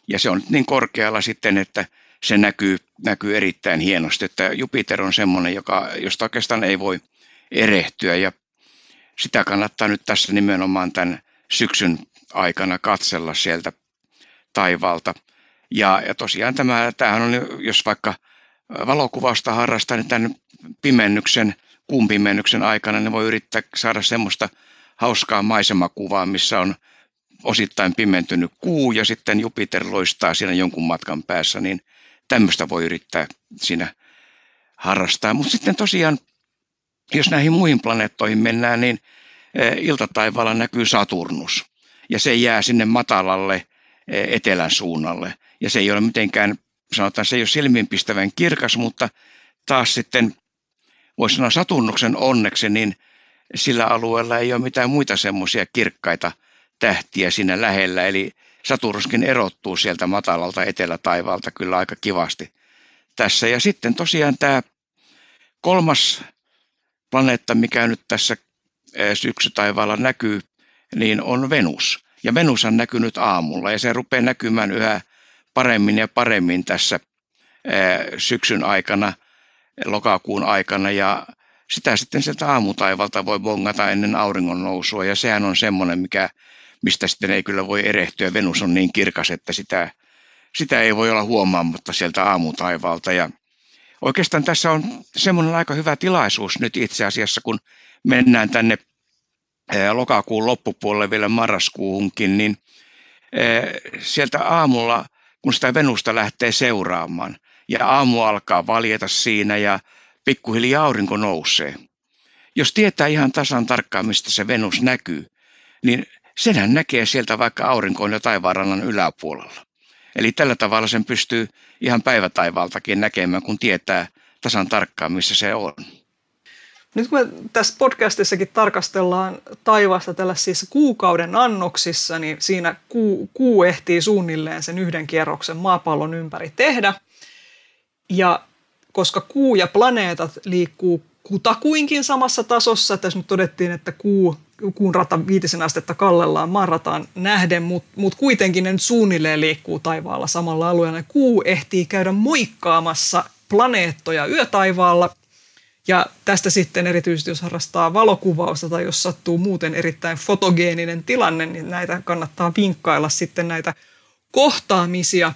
ja se on niin korkealla sitten, että se näkyy, näkyy erittäin hienosti. Että Jupiter on semmoinen, joka, josta oikeastaan ei voi erehtyä ja sitä kannattaa nyt tässä nimenomaan tämän syksyn aikana katsella sieltä taivaalta. Ja, ja tosiaan tämä, tämähän on, jos vaikka valokuvausta harrastaa, niin tämän pimennyksen, kuun pimennyksen aikana, niin voi yrittää saada semmoista hauskaa maisemakuvaa, missä on osittain pimentynyt kuu ja sitten Jupiter loistaa siinä jonkun matkan päässä, niin tämmöistä voi yrittää siinä harrastaa. Mutta sitten tosiaan, jos näihin muihin planeettoihin mennään, niin e, iltataivaalla näkyy Saturnus ja se jää sinne matalalle e, etelän suunnalle. Ja se ei ole mitenkään, sanotaan, se ei ole silmiinpistävän kirkas, mutta taas sitten voisi sanoa Saturnuksen onneksi, niin sillä alueella ei ole mitään muita semmoisia kirkkaita tähtiä siinä lähellä, eli Saturnuskin erottuu sieltä matalalta etelätaivaalta kyllä aika kivasti tässä. Ja sitten tosiaan tämä kolmas planeetta, mikä nyt tässä syksytaivaalla näkyy, niin on Venus. Ja Venus on näkynyt aamulla ja se rupeaa näkymään yhä paremmin ja paremmin tässä syksyn aikana, lokakuun aikana ja sitä sitten sieltä aamutaivalta voi bongata ennen auringon nousua ja sehän on semmoinen, mikä mistä sitten ei kyllä voi erehtyä. Venus on niin kirkas, että sitä, sitä ei voi olla huomaamatta sieltä aamutaivalta. Ja oikeastaan tässä on semmoinen aika hyvä tilaisuus nyt itse asiassa, kun mennään tänne lokakuun loppupuolelle vielä marraskuuhunkin, niin sieltä aamulla, kun sitä Venusta lähtee seuraamaan, ja aamu alkaa valjeta siinä ja pikkuhiljaa aurinko nousee. Jos tietää ihan tasan tarkkaan, mistä se Venus näkyy, niin senhän näkee sieltä vaikka aurinkoon ja taivaanrannan yläpuolella. Eli tällä tavalla sen pystyy ihan päivätaivaaltakin näkemään, kun tietää tasan tarkkaan, missä se on. Nyt kun me tässä podcastissakin tarkastellaan taivasta tällaisissa kuukauden annoksissa, niin siinä kuu, kuu ehtii suunnilleen sen yhden kierroksen maapallon ympäri tehdä. Ja koska kuu ja planeetat liikkuu kutakuinkin samassa tasossa, tässä nyt todettiin, että kuu, kuun rata viitisen astetta kallellaan maan rataan nähden, mutta mut kuitenkin ne nyt suunnilleen liikkuu taivaalla samalla alueella. Kuu ehtii käydä moikkaamassa planeettoja yötaivaalla – ja tästä sitten erityisesti, jos harrastaa valokuvausta tai jos sattuu muuten erittäin fotogeeninen tilanne, niin näitä kannattaa vinkkailla sitten näitä kohtaamisia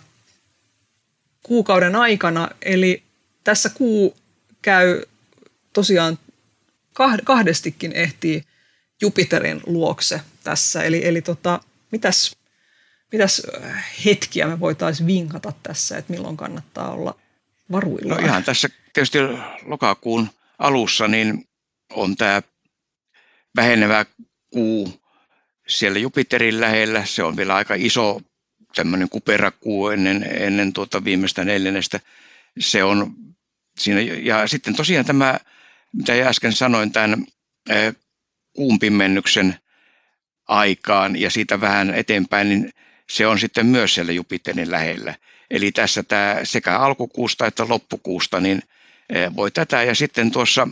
kuukauden aikana. Eli tässä kuu käy tosiaan kahdestikin ehtii Jupiterin luokse tässä. Eli, eli tota, mitäs, mitäs hetkiä me voitaisiin vinkata tässä, että milloin kannattaa olla varuilla? No ihan tässä tietysti lokakuun alussa niin on tämä vähenevä kuu siellä Jupiterin lähellä. Se on vielä aika iso tämmöinen kuperakuu ennen, ennen tuota viimeistä neljännestä. Se on siinä, ja sitten tosiaan tämä, mitä äsken sanoin, tämän kuun pimmennyksen aikaan ja siitä vähän eteenpäin, niin se on sitten myös siellä Jupiterin lähellä. Eli tässä tämä sekä alkukuusta että loppukuusta, niin Eh, voi tätä. Ja sitten tuossa,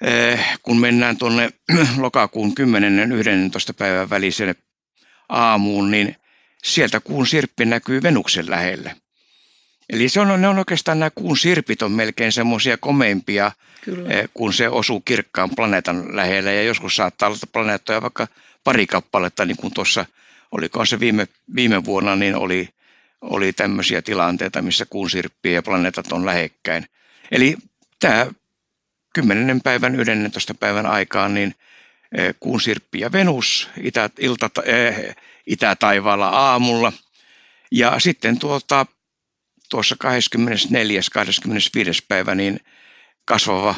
eh, kun mennään tuonne lokakuun 10.11. päivän väliselle aamuun, niin sieltä kuun sirppi näkyy Venuksen lähellä. Eli se on, ne on oikeastaan nämä kuun sirpit on melkein semmoisia komeimpia, Kyllä. Eh, kun se osuu kirkkaan planeetan lähellä. Ja joskus saattaa olla planeettoja vaikka pari kappaletta, niin kuin tuossa, oliko se viime, viime vuonna, niin oli, oli tämmöisiä tilanteita, missä kuun sirppi ja planeetat on lähekkäin. Eli tämä 10. päivän 11. päivän aikaan niin e, kuun sirppi ja Venus itä, ilta, äh, itätaivaalla aamulla. Ja sitten tuota, tuossa 24. 25. päivä niin kasvava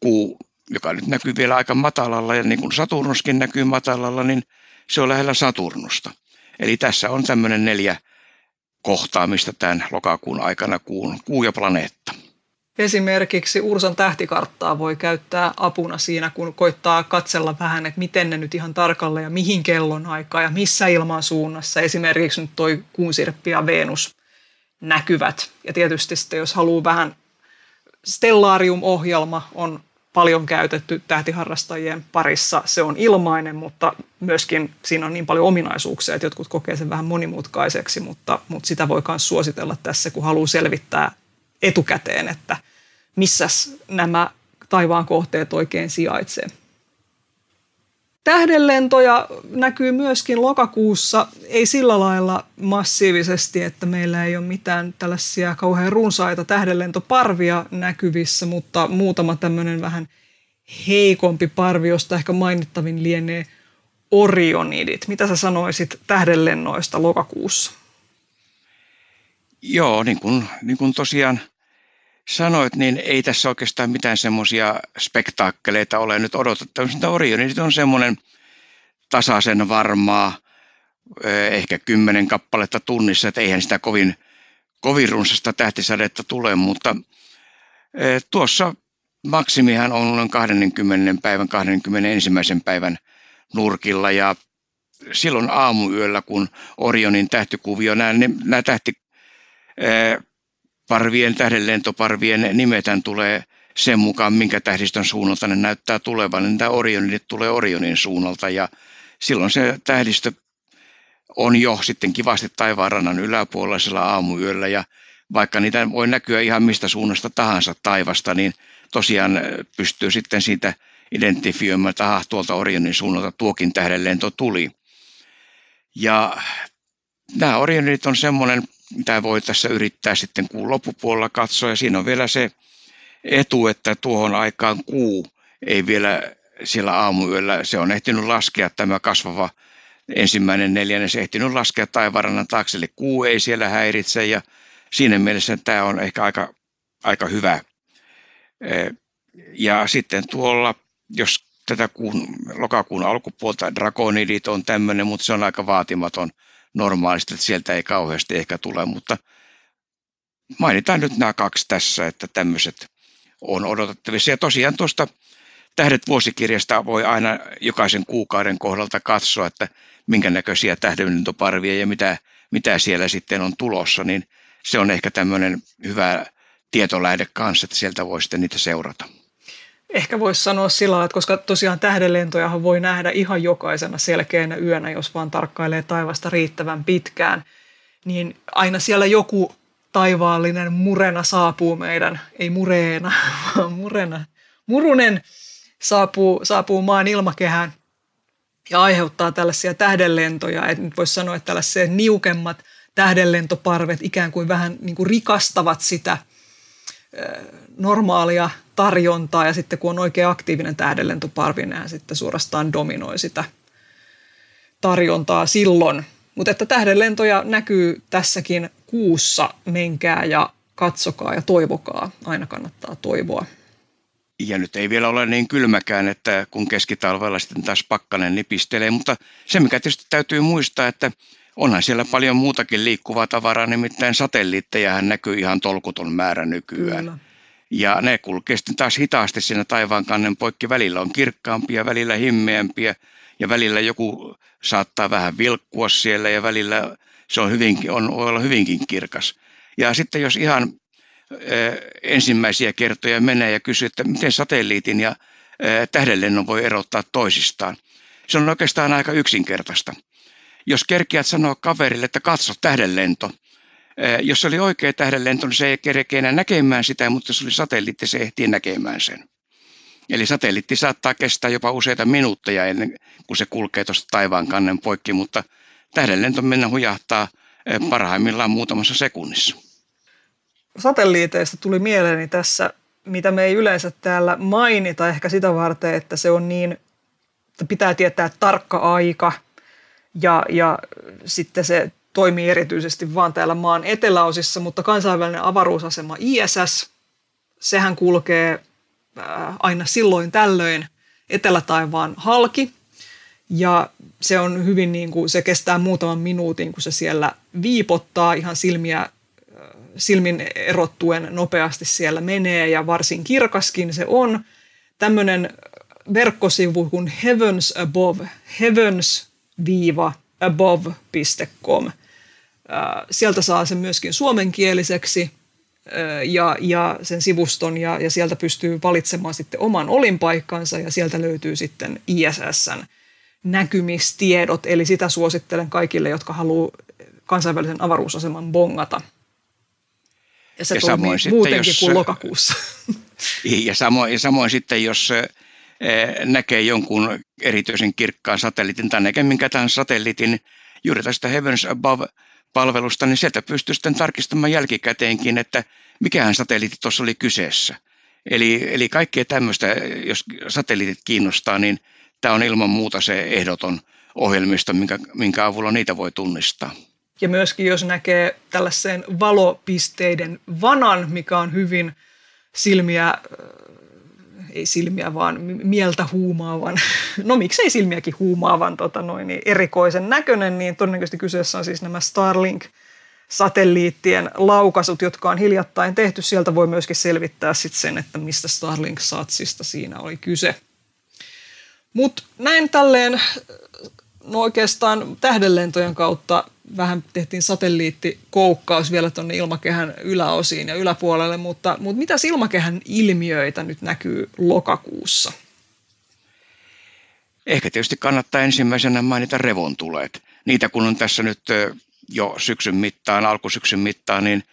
kuu, joka nyt näkyy vielä aika matalalla ja niin kuin Saturnuskin näkyy matalalla, niin se on lähellä Saturnusta. Eli tässä on tämmöinen neljä kohtaamista tämän lokakuun aikana kuun, kuu ja planeetta. Esimerkiksi Ursan tähtikarttaa voi käyttää apuna siinä, kun koittaa katsella vähän, että miten ne nyt ihan tarkalleen ja mihin kellon aikaa ja missä ilman suunnassa esimerkiksi nyt toi kuunsirppi ja Venus näkyvät. Ja tietysti sitten, jos haluaa vähän, Stellarium-ohjelma on paljon käytetty tähtiharrastajien parissa. Se on ilmainen, mutta myöskin siinä on niin paljon ominaisuuksia, että jotkut kokee sen vähän monimutkaiseksi, mutta, mutta sitä voi myös suositella tässä, kun haluaa selvittää etukäteen, että missä nämä taivaan kohteet oikein sijaitsee. Tähdenlentoja näkyy myöskin lokakuussa, ei sillä lailla massiivisesti, että meillä ei ole mitään tällaisia kauhean runsaita tähdenlentoparvia näkyvissä, mutta muutama tämmöinen vähän heikompi parvi, josta ehkä mainittavin lienee orionidit. Mitä sä sanoisit tähdenlennoista lokakuussa? Joo, niin kuin, niin kuin tosiaan sanoit, niin ei tässä oikeastaan mitään semmoisia spektaakkeleita ole nyt odotettavissa. Orionit on semmoinen tasaisen varmaa, ehkä kymmenen kappaletta tunnissa, että eihän sitä kovin, kovin runsasta tähtisadetta tule, mutta tuossa maksimihan on noin 20 päivän, 21. päivän nurkilla ja silloin aamuyöllä, kun Orionin tähtikuvio, nämä, nämä tähti, parvien, tähdenlentoparvien nimetään tulee sen mukaan, minkä tähdistön suunnalta ne näyttää tulevan. Niin tämä Orionit tulee Orionin suunnalta ja silloin se tähdistö on jo sitten kivasti taivaanrannan yläpuolella aamuyöllä ja vaikka niitä voi näkyä ihan mistä suunnasta tahansa taivasta, niin tosiaan pystyy sitten siitä identifioimaan, että aha, tuolta Orionin suunnalta tuokin tähdenlento tuli. Ja nämä Orionit on semmoinen mitä voi tässä yrittää sitten kuun loppupuolella katsoa. Ja siinä on vielä se etu, että tuohon aikaan kuu ei vielä siellä aamuyöllä, se on ehtinyt laskea tämä kasvava ensimmäinen neljännes ehtinyt laskea taivarannan taakse, eli kuu ei siellä häiritse ja siinä mielessä tämä on ehkä aika, aika hyvä. Ja sitten tuolla, jos tätä kuun, lokakuun alkupuolta. Dragonidit on tämmöinen, mutta se on aika vaatimaton normaalisti, että sieltä ei kauheasti ehkä tule, mutta mainitaan nyt nämä kaksi tässä, että tämmöiset on odotettavissa. Ja tosiaan tuosta Tähdet vuosikirjasta voi aina jokaisen kuukauden kohdalta katsoa, että minkä näköisiä tähdenlentoparvia ja mitä, mitä siellä sitten on tulossa, niin se on ehkä tämmöinen hyvä tietolähde kanssa, että sieltä voi sitten niitä seurata. Ehkä voisi sanoa sillä että koska tosiaan tähdenlentojahan voi nähdä ihan jokaisena selkeänä yönä, jos vaan tarkkailee taivasta riittävän pitkään, niin aina siellä joku taivaallinen murena saapuu meidän, ei mureena, vaan murena, murunen saapuu, saapuu maan ilmakehään ja aiheuttaa tällaisia tähdenlentoja. Et nyt voisi sanoa, että tällaiset niukemmat tähdenlentoparvet ikään kuin vähän niin kuin rikastavat sitä normaalia tarjontaa ja sitten kun on oikein aktiivinen tähdenlentoparvi, niin sitten suorastaan dominoi sitä tarjontaa silloin. Mutta että tähdenlentoja näkyy tässäkin kuussa, menkää ja katsokaa ja toivokaa. Aina kannattaa toivoa. Ja nyt ei vielä ole niin kylmäkään, että kun keskitalvella sitten taas pakkanen nipistelee, mutta se mikä tietysti täytyy muistaa, että onhan siellä paljon muutakin liikkuvaa tavaraa, nimittäin satelliittejahan näkyy ihan tolkuton määrä nykyään. Kyllä. Ja ne kulkee sitten taas hitaasti siinä taivaankannen poikki. Välillä on kirkkaampia, välillä himmeämpiä ja välillä joku saattaa vähän vilkkua siellä ja välillä se on hyvinkin, on, voi olla hyvinkin kirkas. Ja sitten jos ihan ensimmäisiä kertoja menee ja kysyy, että miten satelliitin ja tähdenlennon voi erottaa toisistaan. Se on oikeastaan aika yksinkertaista. Jos kerkiät sanoa kaverille, että katso tähdenlento, jos se oli oikea tähdenlento, niin se ei kerkeä enää näkemään sitä, mutta jos oli satelliitti, se ehtii näkemään sen. Eli satelliitti saattaa kestää jopa useita minuutteja ennen kuin se kulkee tuosta taivaan kannen poikki, mutta tähdenlento mennä hujahtaa parhaimmillaan muutamassa sekunnissa satelliiteista tuli mieleeni tässä, mitä me ei yleensä täällä mainita ehkä sitä varten, että se on niin, että pitää tietää tarkka aika ja, ja sitten se toimii erityisesti vaan täällä maan eteläosissa, mutta kansainvälinen avaruusasema ISS, sehän kulkee äh, aina silloin tällöin etelätaivaan halki ja se on hyvin niin kuin, se kestää muutaman minuutin, kun se siellä viipottaa ihan silmiä silmin erottuen nopeasti siellä menee ja varsin kirkaskin se on. Tämmöinen verkkosivu kuin Heavens Above, heavens-above.com. Sieltä saa sen myöskin suomenkieliseksi ja, ja sen sivuston ja, ja sieltä pystyy valitsemaan sitten oman olinpaikkansa ja sieltä löytyy sitten ISSn näkymistiedot, eli sitä suosittelen kaikille, jotka haluaa kansainvälisen avaruusaseman bongata – ja se ja samoin muutenkin jos, kuin lokakuussa. Ja samoin, ja samoin sitten, jos näkee jonkun erityisen kirkkaan satelliitin tai näkee minkä tahansa satelliitin juuri tästä Heavens Above-palvelusta, niin sieltä pystyy sitten tarkistamaan jälkikäteenkin, että mikähän satelliitti tuossa oli kyseessä. Eli, eli kaikkea tämmöistä, jos satelliitit kiinnostaa, niin tämä on ilman muuta se ehdoton ohjelmisto, minkä, minkä avulla niitä voi tunnistaa. Ja myöskin jos näkee tällaisen valopisteiden vanan, mikä on hyvin silmiä, ei silmiä vaan mieltä huumaavan, no miksei silmiäkin huumaavan tota noin, niin erikoisen näköinen, niin todennäköisesti kyseessä on siis nämä Starlink satelliittien laukasut, jotka on hiljattain tehty. Sieltä voi myöskin selvittää sitten sen, että mistä Starlink-satsista siinä oli kyse. Mutta näin tälleen, no oikeastaan tähdenlentojen kautta vähän tehtiin satelliittikoukkaus vielä tuonne ilmakehän yläosiin ja yläpuolelle, mutta, mutta mitä ilmakehän ilmiöitä nyt näkyy lokakuussa? Ehkä tietysti kannattaa ensimmäisenä mainita revontuleet. Niitä kun on tässä nyt jo syksyn mittaan, alkusyksyn mittaan, niin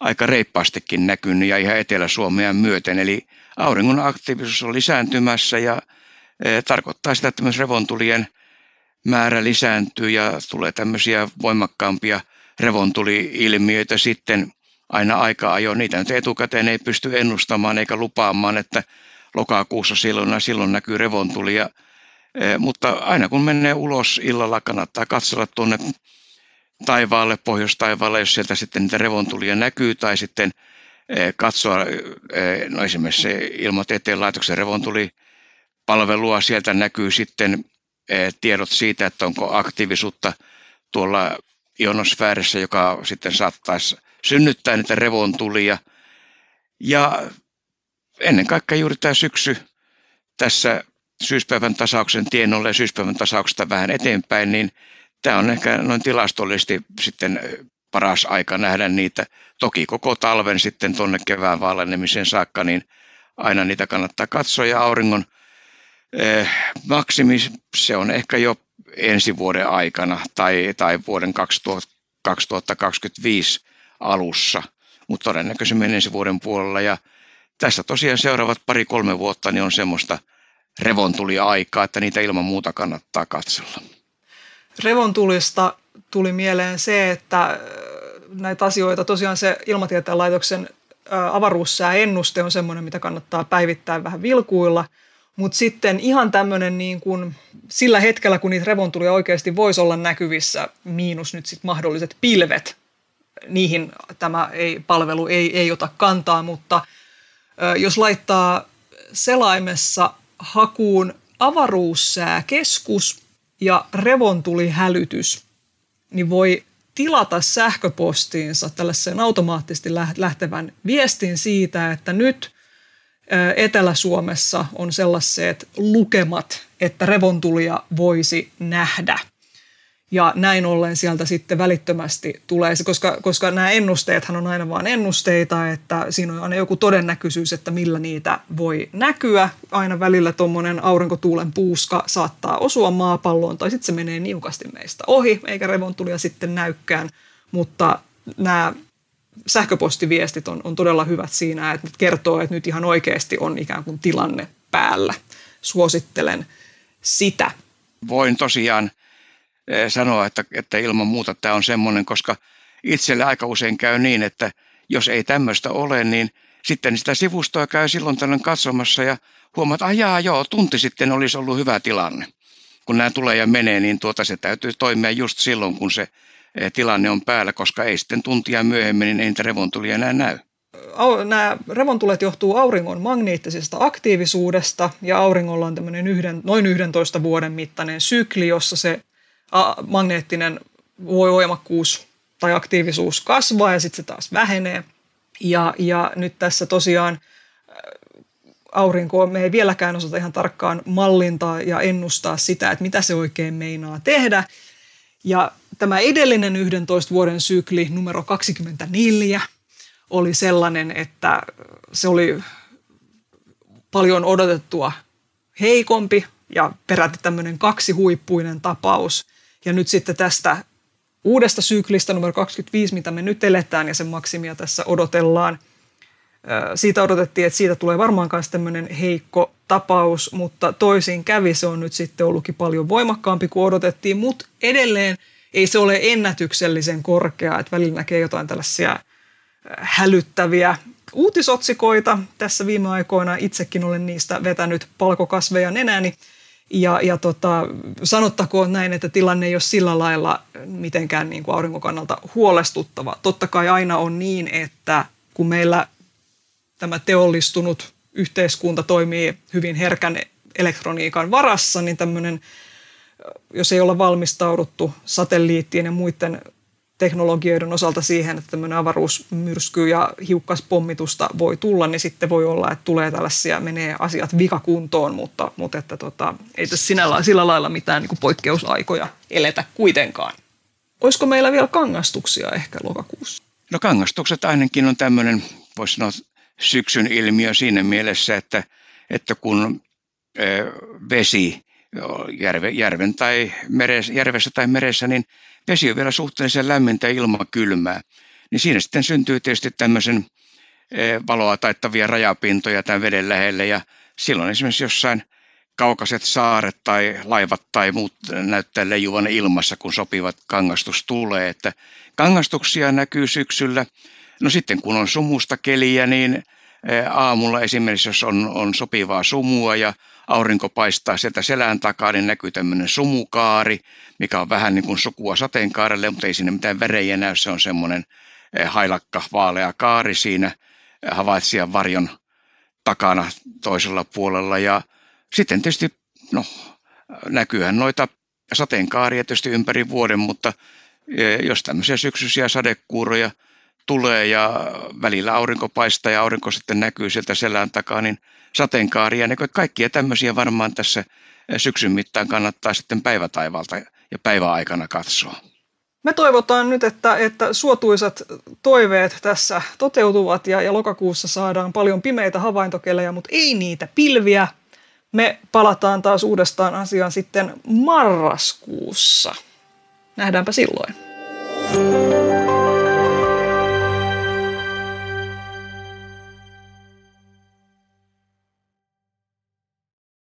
aika reippaastikin näkynyt ja ihan Etelä-Suomea myöten. Eli auringon aktiivisuus on lisääntymässä ja tarkoittaa sitä, että myös revontulien – määrä lisääntyy ja tulee tämmöisiä voimakkaampia revontuli-ilmiöitä sitten aina aika ajoin. Niitä nyt etukäteen ei pysty ennustamaan eikä lupaamaan, että lokakuussa silloin ja silloin näkyy revontulia. E, mutta aina kun menee ulos illalla, kannattaa katsella tuonne taivaalle, pohjoistaivaalle, jos sieltä sitten niitä revontulia näkyy, tai sitten e, katsoa e, no esimerkiksi ilmatieteen laitoksen revontuli palvelua. Sieltä näkyy sitten tiedot siitä, että onko aktiivisuutta tuolla ionosfäärissä, joka sitten saattaisi synnyttää niitä revontulia. Ja ennen kaikkea juuri tämä syksy tässä syyspäivän tasauksen tienolle ja syyspäivän tasauksesta vähän eteenpäin, niin tämä on ehkä noin tilastollisesti sitten paras aika nähdä niitä. Toki koko talven sitten tuonne kevään vaalenemiseen saakka, niin aina niitä kannattaa katsoa ja auringon eh, maksimi, se on ehkä jo ensi vuoden aikana tai, tai vuoden 2000, 2025 alussa, mutta todennäköisemmin ensi vuoden puolella ja tässä tosiaan seuraavat pari-kolme vuotta niin on semmoista revontulia-aikaa, että niitä ilman muuta kannattaa katsella. Revontulista tuli mieleen se, että äh, näitä asioita, tosiaan se ilmatieteen laitoksen äh, avaruussääennuste on semmoinen, mitä kannattaa päivittää vähän vilkuilla, mutta sitten ihan tämmöinen niin kuin sillä hetkellä, kun niitä revontulia oikeasti voisi olla näkyvissä, miinus nyt sitten mahdolliset pilvet, niihin tämä ei, palvelu ei, ei ota kantaa, mutta jos laittaa selaimessa hakuun avaruussääkeskus ja revontulihälytys, niin voi tilata sähköpostiinsa tällaisen automaattisesti lähtevän viestin siitä, että nyt Etelä-Suomessa on sellaiset lukemat, että revontulia voisi nähdä – ja näin ollen sieltä sitten välittömästi tulee se, koska, koska nämä ennusteethan on aina vain ennusteita, että siinä on aina joku todennäköisyys, että millä niitä voi näkyä. Aina välillä tuommoinen aurinkotuulen puuska saattaa osua maapalloon tai sitten se menee niukasti meistä ohi, eikä revontulia sitten näykään. Mutta nämä sähköpostiviestit on, on todella hyvät siinä, että kertoo, että nyt ihan oikeasti on ikään kuin tilanne päällä. Suosittelen sitä. Voin tosiaan Eh, sanoa, että, että ilman muuta tämä on semmoinen, koska itselle aika usein käy niin, että jos ei tämmöistä ole, niin sitten sitä sivustoa käy silloin tällöin katsomassa ja huomaa, että ajaa joo, tunti sitten olisi ollut hyvä tilanne. Kun nämä tulee ja menee, niin tuota se täytyy toimia just silloin, kun se tilanne on päällä, koska ei sitten tuntia myöhemmin, niin ei niitä revontulia enää näy. Nämä revontulet johtuu auringon magneettisesta aktiivisuudesta ja auringolla on tämmöinen yhden, noin 11 vuoden mittainen sykli, jossa se magneettinen voimakkuus tai aktiivisuus kasvaa ja sitten se taas vähenee. Ja, ja nyt tässä tosiaan aurinko, me ei vieläkään osata ihan tarkkaan mallintaa ja ennustaa sitä, että mitä se oikein meinaa tehdä. Ja tämä edellinen 11 vuoden sykli, numero 24, oli sellainen, että se oli paljon odotettua heikompi ja peräti tämmöinen kaksihuippuinen tapaus – ja nyt sitten tästä uudesta syklistä numero 25, mitä me nyt eletään ja sen maksimia tässä odotellaan. Siitä odotettiin, että siitä tulee varmaan myös tämmöinen heikko tapaus, mutta toisin kävi. Se on nyt sitten ollutkin paljon voimakkaampi kuin odotettiin, mutta edelleen ei se ole ennätyksellisen korkea, että välillä näkee jotain tällaisia hälyttäviä uutisotsikoita tässä viime aikoina. Itsekin olen niistä vetänyt palkokasveja nenäni. Ja, ja tota, sanottakoon näin, että tilanne ei ole sillä lailla mitenkään niin kuin auringon kannalta huolestuttava. Totta kai aina on niin, että kun meillä tämä teollistunut yhteiskunta toimii hyvin herkän elektroniikan varassa, niin tämmöinen, jos ei olla valmistauduttu satelliittien ja muiden teknologioiden osalta siihen, että tämmöinen avaruusmyrsky ja hiukkaspodmitusta voi tulla, niin sitten voi olla, että tulee tällaisia, menee asiat vikakuntoon, mutta, mutta että tota, ei tässä sinällä, sillä lailla mitään niin poikkeusaikoja eletä kuitenkaan. Olisiko meillä vielä kangastuksia ehkä lokakuussa? No kangastukset ainakin on tämmöinen, voisi sanoa, syksyn ilmiö siinä mielessä, että, että kun vesi järve, järven tai meres, järvessä tai meressä, niin vesi on vielä suhteellisen lämmintä ilma kylmää. Niin siinä sitten syntyy tietysti tämmöisen eh, valoa taittavia rajapintoja tämän veden lähelle ja silloin esimerkiksi jossain kaukaiset saaret tai laivat tai muut näyttää leijuvan ilmassa, kun sopivat kangastus tulee. Että kangastuksia näkyy syksyllä. No sitten kun on sumusta keliä, niin eh, aamulla esimerkiksi jos on, on sopivaa sumua ja aurinko paistaa sieltä selän takaa, niin näkyy tämmöinen sumukaari, mikä on vähän niin kuin sukua sateenkaarelle, mutta ei sinne mitään värejä näy. Se on semmoinen eh, hailakka, vaalea kaari siinä eh, havaitsijan varjon takana toisella puolella. Ja Sitten tietysti, no näkyyhän noita sateenkaaria tietysti ympäri vuoden, mutta e, jos tämmöisiä syksyisiä sadekuuroja tulee ja välillä aurinko paistaa ja aurinko sitten näkyy sieltä selän takaa, niin sateenkaaria, niin kaikkia tämmöisiä varmaan tässä syksyn mittaan kannattaa sitten päivätaivalta ja päiväaikana katsoa. Me toivotaan nyt, että, että suotuisat toiveet tässä toteutuvat ja, ja lokakuussa saadaan paljon pimeitä havaintokelejä, mutta ei niitä pilviä. Me palataan taas uudestaan asiaan sitten marraskuussa. Nähdäänpä silloin. thank you